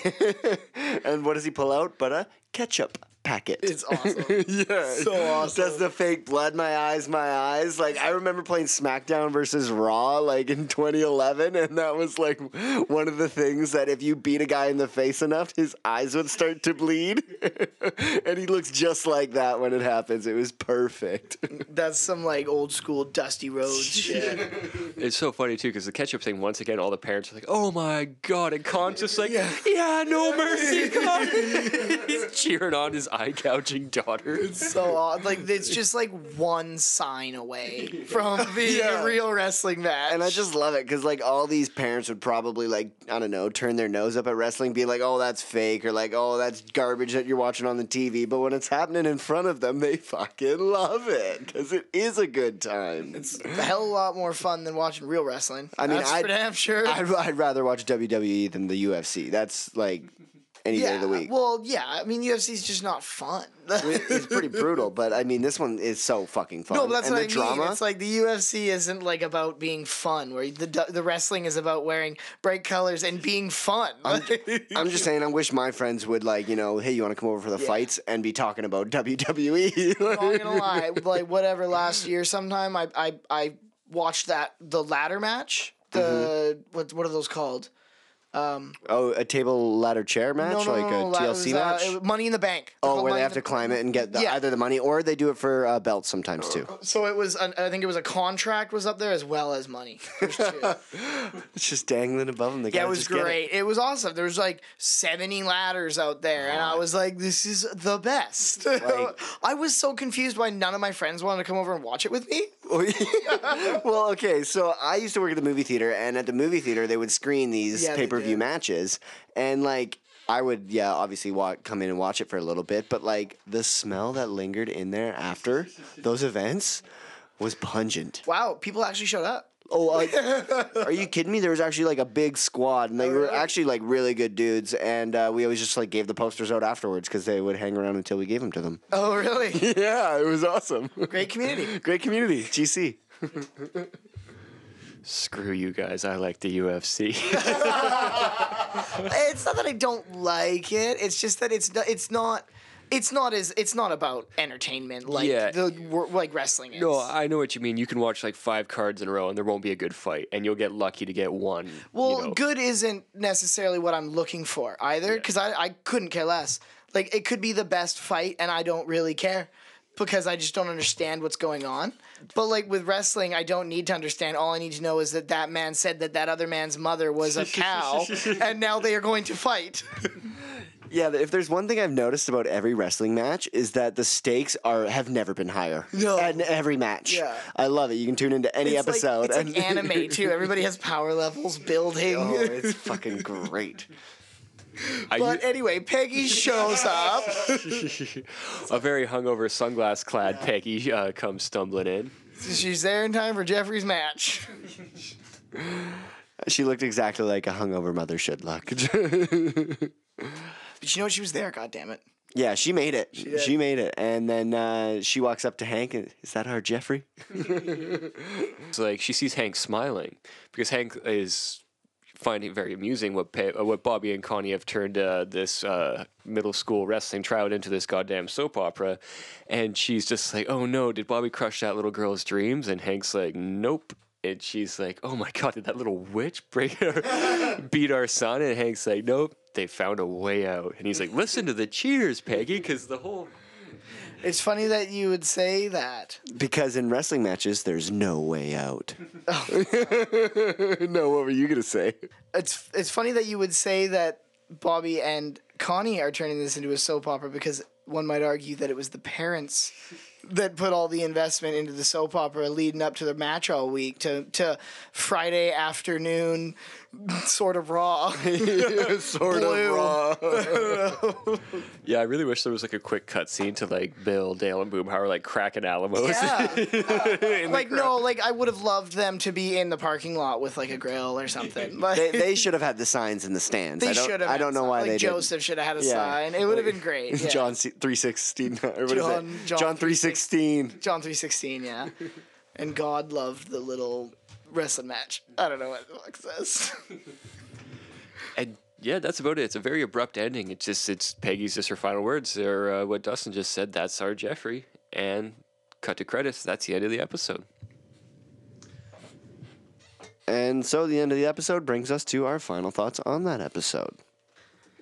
and what does he pull out? But a ketchup packet. It's awesome. yeah, So awesome. Does the fake blood? My eyes, my eyes. Like I remember playing SmackDown versus Raw like in 2011, and that was like one of the things that if you beat a guy in the face enough, his eyes would start to bleed, and he looks just like that when it happens. It was perfect. That's some like old school Dusty Rhodes shit. It's so funny too because the ketchup thing. Once again, all the parents are like, "Oh my god!" And Kahn's just like, "Yeah, no mercy, Khan." He's cheering on his eye gouging daughter. It's so odd. Like it's just like one sign away from being Yeah. a real wrestling match. And I just love it because like all these parents would probably like I don't know turn their nose up at wrestling, be like, "Oh, that's fake," or like, "Oh, that's garbage that you're watching on the TV." But when it's happening in front of them, they fucking love it because it is a good time. It's a hell of a lot more fun than watching real wrestling. I mean, That's I'd, for damn sure. I'd, I'd rather watch WWE than the UFC. That's like any day of the week. Well, yeah. I mean, UFC is just not fun. it's pretty brutal, but I mean, this one is so fucking fun. No, but that's and what I the drama. mean. It's like the UFC isn't like about being fun, where the the wrestling is about wearing bright colors and being fun. I'm, I'm just saying, I wish my friends would like, you know, hey, you want to come over for the Yeah. fights and be talking about WWE. I'm not gonna lie. Like whatever last year, sometime I I I watched that the ladder match. The mm-hmm. what what are those called? Um, oh, a table ladder chair match, no, no, like no, a TLC uh, match. it Money in the Bank. They're oh, where they have the- to climb it and get the, Yeah. either the money, or they do it for uh, belts sometimes too. So it was. An, I think it was a contract was up there as well as money. It's just dangling above them. They Yeah, it was get it. great. It. was awesome. There was like 70 ladders out there, and I was like, "This is the best." I was so confused why none of my friends wanted to come over and watch it with me. well, okay, so I used to work at the movie theater, and at the movie theater, they would screen these Yeah, they pay per view matches, and like. I would, yeah, obviously wa- come in and watch it for a little bit, but like the smell that lingered in there after those events was pungent. Wow, people actually showed up. Oh, like, are you kidding me? There was actually like a big squad, and they were actually like really good dudes. And uh, we always just like gave the posters out afterwards because they would hang around until we gave them to them. Oh, really? yeah, it was awesome. Great community. Great community. GC. Screw you guys. I like the UFC. it's not that I don't like it. It's just that it's not, it's not it's not as it's not about entertainment like Yeah. the like wrestling is. no, I know what you mean. You can watch like five cards in a row and there won't be a good fight, and you'll get lucky to get one. Well, you know. good isn't necessarily what I'm looking for either, because I, I couldn't care less. Like, it could be the best fight, and I don't really care because I just don't understand what's going on. But, like, with wrestling, I don't need to understand. All I need to know is that that man said that that other man's mother was a cow, and now they are going to fight. Yeah, if there's one thing I've noticed about every wrestling match is that the stakes are have never been higher. No. in every match. Yeah. I love it. You can tune into any it's episode. Like, it's and like anime, too. Everybody has power levels building. oh, it's fucking great. But anyway, Peggy shows up. a very hungover, sunglass clad Peggy uh, comes stumbling in. She's there in time for Jeffrey's match. She looked exactly like a hungover mother should look. But you know she was there, God damn it. yeah, she made it. She, did. made it. And then uh, she walks up to Hank and is that our Jeffrey? It's like she sees Hank smiling because Hank is finding it very amusing what uh, what Bobby and Connie have turned uh, this uh, middle school wrestling tryout into this goddamn soap opera, and she's just like, "Oh no, did Bobby crush that little girl's dreams?" And Hank's like, "Nope." And she's like, "Oh my god, did that little witch break beat our son?" And Hank's like, "Nope, they found a way out." And he's like, "Listen to the cheers, Peggy, because the whole." It's funny that you would say that. Because in wrestling matches, there's no way out. Oh. no, what were you gonna say? It's it's funny that you would say that Bobby and Connie are turning this into a soap opera because one might argue that it was the parents that put all the investment into the soap opera leading up to the match all week to to Friday afternoon sort of raw. sort Blue. of Yeah, I really wish there was like a quick cutscene to like Bill, Dale, and Boomhauer like cracking Alamos. Yeah. In uh, like no, like I would have loved them to be in the parking lot with like a grill or something. But they, they should have had the signs in the stands. They I don't, should have. I don't know why like they Joseph should have had a Yeah. sign. It would have been great. Yeah. John three sixteen. Or what is John- John John three sixteen. John three sixteen. Yeah, and God loved the little wrestling match. I don't know what the fuck says. And yeah, that's about it. It's a very abrupt ending. It's just it's Peggy's just her final words. Or uh, what Dustin just said. That's our Jeffrey. And cut to credits. That's the end of the episode. And so the end of the episode brings us to our final thoughts on that episode.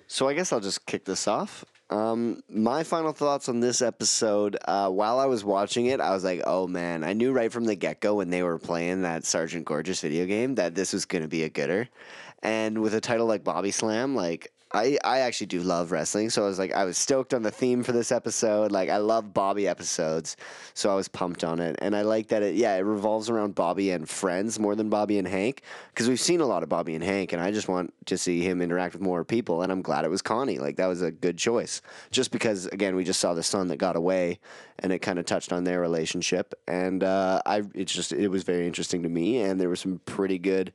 So I guess I'll just kick this off. Um, my final thoughts on this episode, uh, while I was watching it, I was like, oh man, I knew right from the get go when they were playing that Sergeant Gorgeous video game that this was going to be a gooder. And with a title like Bobby Slam, like, I, I actually do love wrestling, so I was like I was stoked on the theme for this episode. Like I love Bobby episodes, so I was pumped on it, and I like that it yeah it revolves around Bobby and friends more than Bobby and Hank because we've seen a lot of Bobby and Hank, and I just want to see him interact with more people, and I'm glad it was Connie. Like that was a good choice, just because again we just saw the son that got away, and it kind of touched on their relationship, and uh, I it's just it was very interesting to me, and there were some pretty good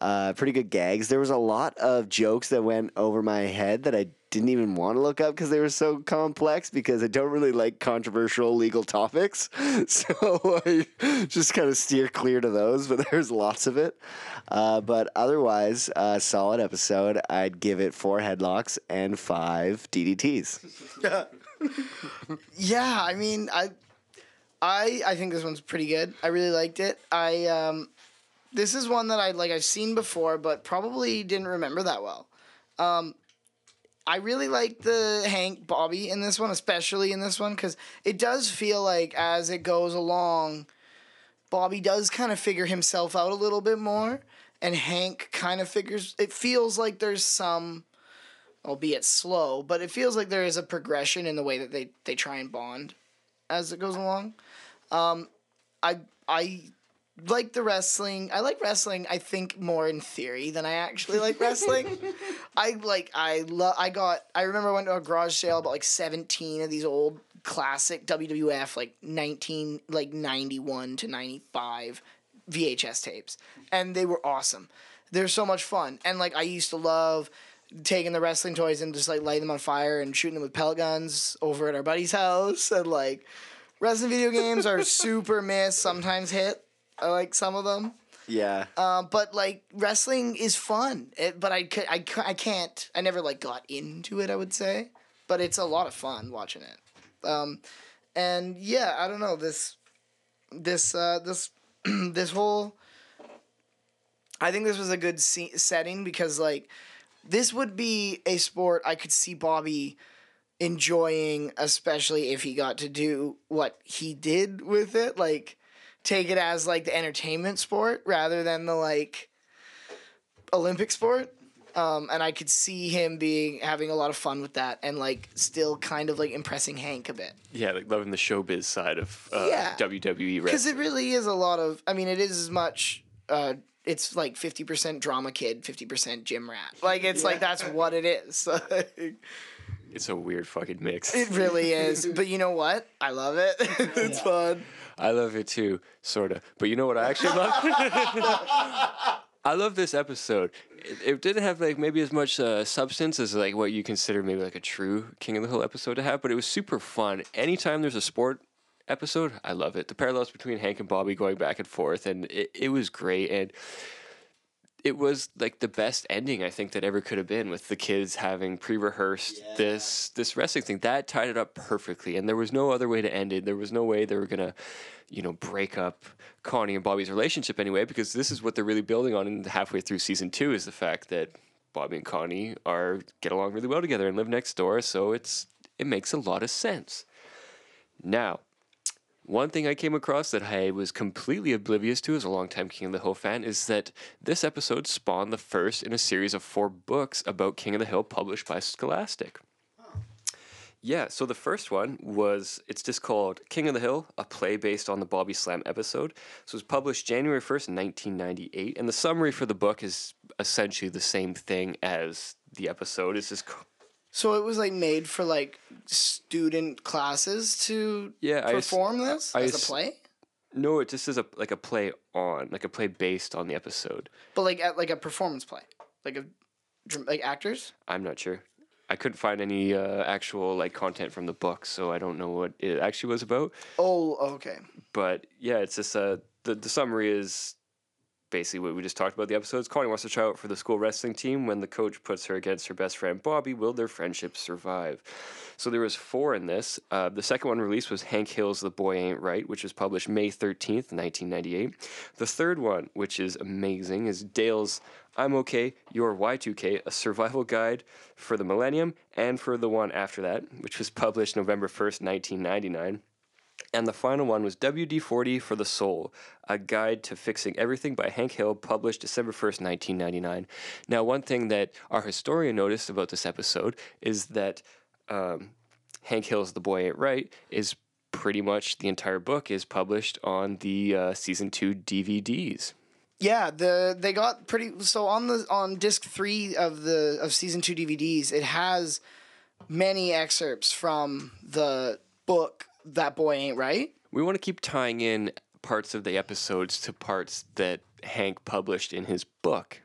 Uh, pretty good gags. There was a lot of jokes that went over my head that I didn't even want to look up because they were so complex because I don't really like controversial legal topics. So I just kind of steer clear to those, but there's lots of it. Uh, but otherwise, uh, solid episode. I'd give it four headlocks and five DDTs. yeah, I mean, I, I, I think this one's pretty good. I really liked it. I, um, this is one that I like. I've seen before, but probably didn't remember that well. Um, I really like the Hank Bobby in this one, especially in this one, because it does feel like as it goes along, Bobby does kind of figure himself out a little bit more, and Hank kind of figures. It feels like there's some, albeit slow, but it feels like there is a progression in the way that they they try and bond as it goes along. Um, I I like the wrestling. I like wrestling. I think more in theory than I actually like wrestling. I like. I love. I got. I remember I went to a garage sale about like seventeen of these old classic WWF like nineteen like ninety one to ninety five VHS tapes, and they were awesome. They're so much fun, and like I used to love taking the wrestling toys and just like lighting them on fire and shooting them with pellet guns over at our buddy's house, and like wrestling video games are super miss, sometimes hit. I like some of them. Yeah. Uh, but like wrestling is fun. It, but I, I, I can't. I never like got into it. I would say, but it's a lot of fun watching it. Um, and yeah, I don't know this, this, uh, this, this whole. I think this was a good se- setting because like, this would be a sport I could see Bobby enjoying, especially if he got to do what he did with it, like take it as like the entertainment sport rather than the like Olympic sport. Um, and I could see him being having a lot of fun with that and like still kind of like impressing Hank a bit. Yeah, like loving the showbiz side of uh, Yeah. WWE Because it really is a lot of, I mean, it is as much, uh, it's like 50% drama kid, 50% gym rat. Like, it's like, that's what it is. It's a weird fucking mix. it really is. But you know what? I love it. it's fun. I love it too, sort of. But you know what I actually love? I love this episode. It, it didn't have like maybe as much uh, substance as like what you consider maybe like a true King of the Hill episode to have, but it was super fun. Anytime there's a sport episode, I love it. The parallels between Hank and Bobby going back and forth, and it, it was great. And it was like the best ending I think that ever could have been with the kids having pre-rehearsed this this wrestling thing. That tied it up perfectly, and there was no other way to end it. There was no way they were gonna, you know, break up Connie and Bobby's relationship anyway, because this is what they're really building on. And halfway through season two is the fact that Bobby and Connie are get along really well together and live next door. So it's it makes a lot of sense. Now, one thing I came across that I was completely oblivious to as a longtime King of the Hill fan is that this episode spawned the first in a series of four books about King of the Hill published by Scholastic. Yeah, so the first one was, it's just called King of the Hill, a play based on the Bobby Slam episode. So it was published January 1st, 1998. And the summary for the book is essentially the same thing as the episode. It's just So it was like made for like student classes to Yeah, I perform this I as a play, No, it just is a like a play on, like a play based on the episode. but like at like a performance play, like a like actors. I'm not sure. I couldn't find any uh, actual like content from the book, so I don't know what it actually was about. Oh, okay. But yeah, it's just uh, the the summary is basically what we just talked about the episodes. Connie wants to try out for the school wrestling team. When the coach puts her against her best friend Bobby, will their friendship survive? So there was four in this. Uh, the second one released was Hank Hill's The Boy Ain't Right, which was published May 13th, 1998. The third one, which is amazing, is Dale's I'm Okay, You're Y2K, a survival guide for the millennium and for the one after that, which was published November 1st, 1999. And the final one was WD 40 for the Soul, a guide to fixing everything by Hank Hill, published December 1st, 1999. Now, one thing that our historian noticed about this episode is that um, Hank Hill's The Boy Ain't Right is pretty much the entire book is published on the uh, season two DVDs. Yeah, the they got pretty so on the on disc three of the of season two DVDs. It has many excerpts from the book That Boy Ain't Right. We want to keep tying in parts of the episodes to parts that Hank published in his book.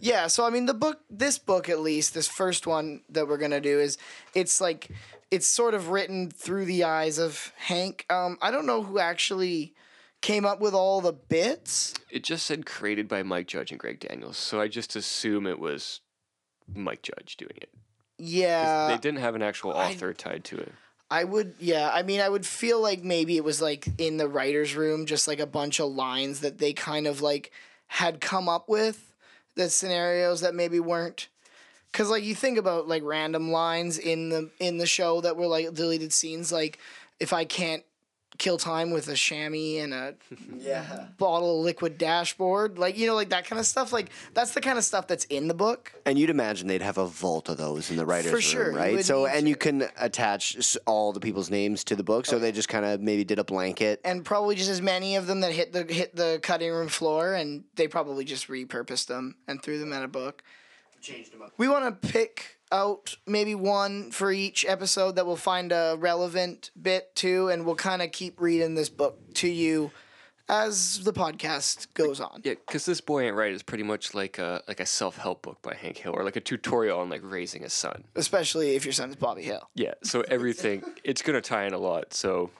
Yeah, so I mean the book this book at least, this first one that we're gonna do is it's like it's sort of written through the eyes of Hank. Um I don't know who actually came up with all the bits. It just said created by Mike Judge and Greg Daniels, so I just assume it was Mike Judge doing it. Yeah. they didn't have an actual author tied to it. I would, yeah. I mean, I would feel like maybe it was like in the writer's room, just like a bunch of lines that they kind of like had come up with, the scenarios that maybe weren't. Cause like you think about like random lines in the in the show that were like deleted scenes, like if I can't kill time with a chamois and a Yeah. bottle of liquid dashboard, like you know, like that kind of stuff. Like that's the kind of stuff that's in the book. And you'd imagine they'd have a vault of those in the writers' For sure, room, right? So, and you can attach all the people's names to the book. So oh, they just kind of maybe did a blanket. and probably just as many of them that hit the hit the cutting room floor, and they probably just repurposed them and threw them in a book. Changed them up. We want to pick out maybe one for each episode that we'll find a relevant bit to, and we'll kind of keep reading this book to you as the podcast goes on. Yeah, because this boy ain't right is pretty much like a like a self help book by Hank Hill, or like a tutorial on like raising a son. Especially if your son is Bobby Hill. Yeah, so everything it's gonna tie in a lot. So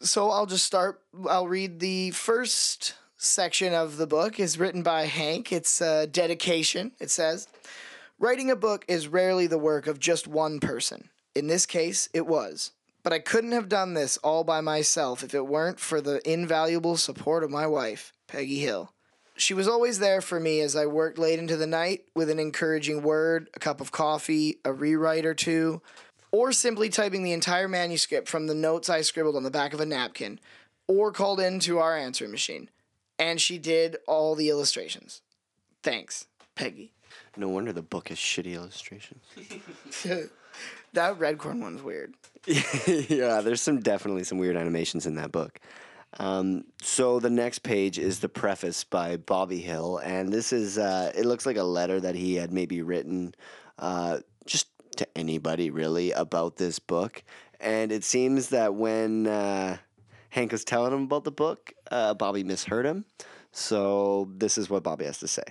So I'll just start. I'll read the first section of the book. is written by Hank. It's a dedication. It says, "Writing a book is rarely the work of just one person. In this case, it was. But I couldn't have done this all by myself if it weren't for the invaluable support of my wife, Peggy Hill." She was always there for me as I worked late into the night with an encouraging word, a cup of coffee, a rewrite or two, or simply typing the entire manuscript from the notes I scribbled on the back of a napkin, or called into our answering machine. And she did all the illustrations. Thanks, Peggy. No wonder the book has shitty illustrations. that red corn one's weird. yeah, there's some definitely some weird animations in that book. Um, so the next page is the preface by Bobby Hill, and this is uh, it looks like a letter that he had maybe written uh, just to anybody really about this book. And it seems that when uh, Hank was telling him about the book, uh, Bobby misheard him. So this is what Bobby has to say.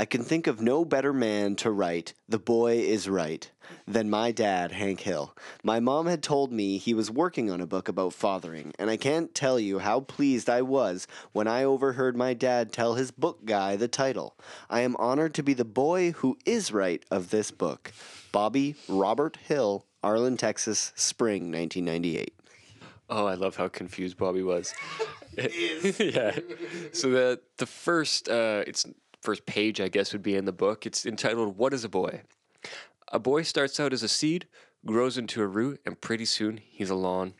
I can think of no better man to write The Boy is Right than my dad, Hank Hill. My mom had told me he was working on a book about fathering, and I can't tell you how pleased I was when I overheard my dad tell his book guy the title. I am honored to be the boy who is right of this book. Bobby Robert Hill, Arlen, Texas, spring 1998. Oh, I love how confused Bobby was. yeah. So the the first uh, it's first page I guess would be in the book. It's entitled "What is a Boy." A boy starts out as a seed, grows into a root, and pretty soon he's a lawn.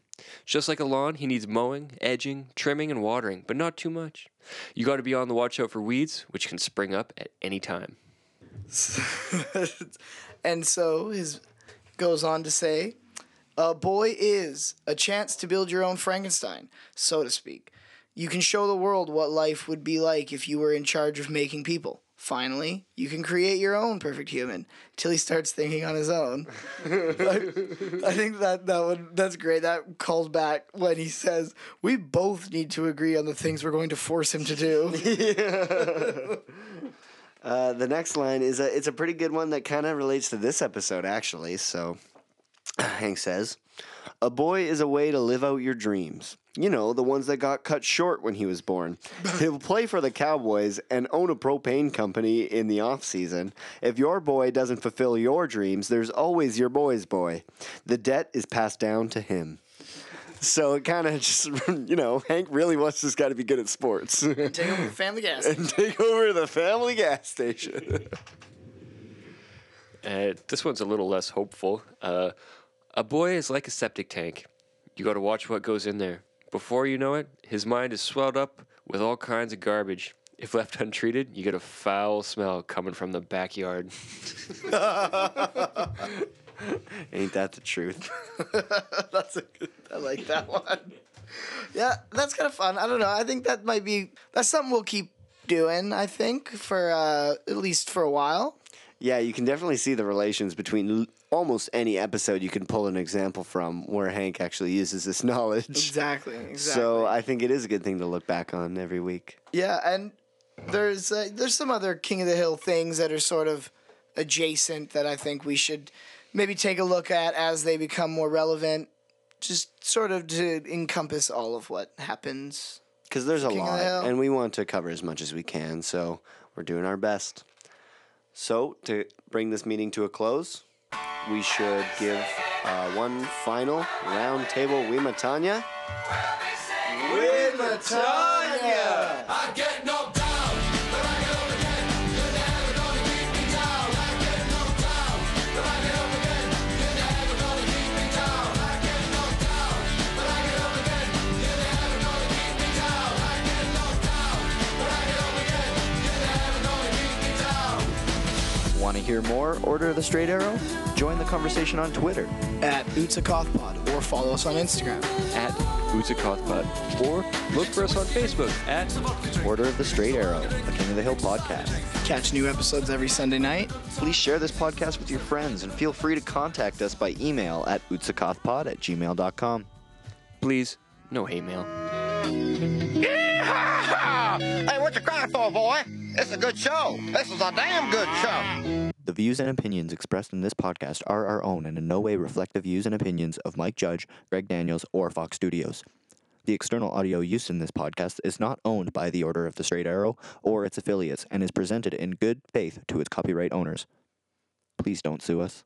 Just like a lawn, he needs mowing, edging, trimming, and watering, but not too much. You got to be on the watch out for weeds, which can spring up at any time. and so his goes on to say, "A boy is a chance to build your own Frankenstein, so to speak. You can show the world what life would be like if you were in charge of making people. Finally, you can create your own perfect human till he starts thinking on his own." I, I think that that would that's great. That calls back when he says, "We both need to agree on the things we're going to force him to do." Uh, the next line is a it's a pretty good one that kind of relates to this episode actually. So Hank says, "A boy is a way to live out your dreams. You know, the ones that got cut short when he was born. He'll play for the Cowboys and own a propane company in the off season. If your boy doesn't fulfill your dreams, there's always your boy's boy. The debt is passed down to him." So it kind of just, you know, Hank really wants this guy to be good at sports. Take over the family gas. and take over the family gas station. Uh, this one's a little less hopeful. Uh, a boy is like a septic tank. You got to watch what goes in there. Before you know it, his mind is swelled up with all kinds of garbage. If left untreated, you get a foul smell coming from the backyard. Ain't that the truth? that's a good. I like that one. Yeah, that's kind of fun. I don't know. I think that might be that's something we'll keep doing. I think for uh, at least for a while. Yeah, you can definitely see the relations between l- almost any episode you can pull an example from where Hank actually uses this knowledge. Exactly. Exactly. So I think it is a good thing to look back on every week. Yeah, and There's uh, there's some other King of the Hill things that are sort of adjacent that I think we should maybe take a look at as they become more relevant, just sort of to encompass all of what happens. Because there's a King of the lot, and we want to cover as much as we can, so we're doing our best. So, to bring this meeting to a close, we should give uh, one final round table Wimatanya. Wimatanya! I get knocked hear more Order of the Straight Arrow? Join the conversation on Twitter At Utsakothpod or follow us on Instagram. At Utsakothpod. Or look for us on Facebook at Order of the Straight Arrow, a King of the Hill podcast. Catch new episodes every Sunday night. Please share this podcast with your friends and feel free to contact us by email at utsakothpod at gmail.com. Please, no hate mail. Hey, what you crying for, boy? It's a good show. This is a damn good show. The views and opinions expressed in this podcast are our own and in no way reflect the views and opinions of Mike Judge, Greg Daniels, or Fox Studios. The external audio used in this podcast is not owned by the Order of the Straight Arrow or its affiliates and is presented in good faith to its copyright owners. Please don't sue us.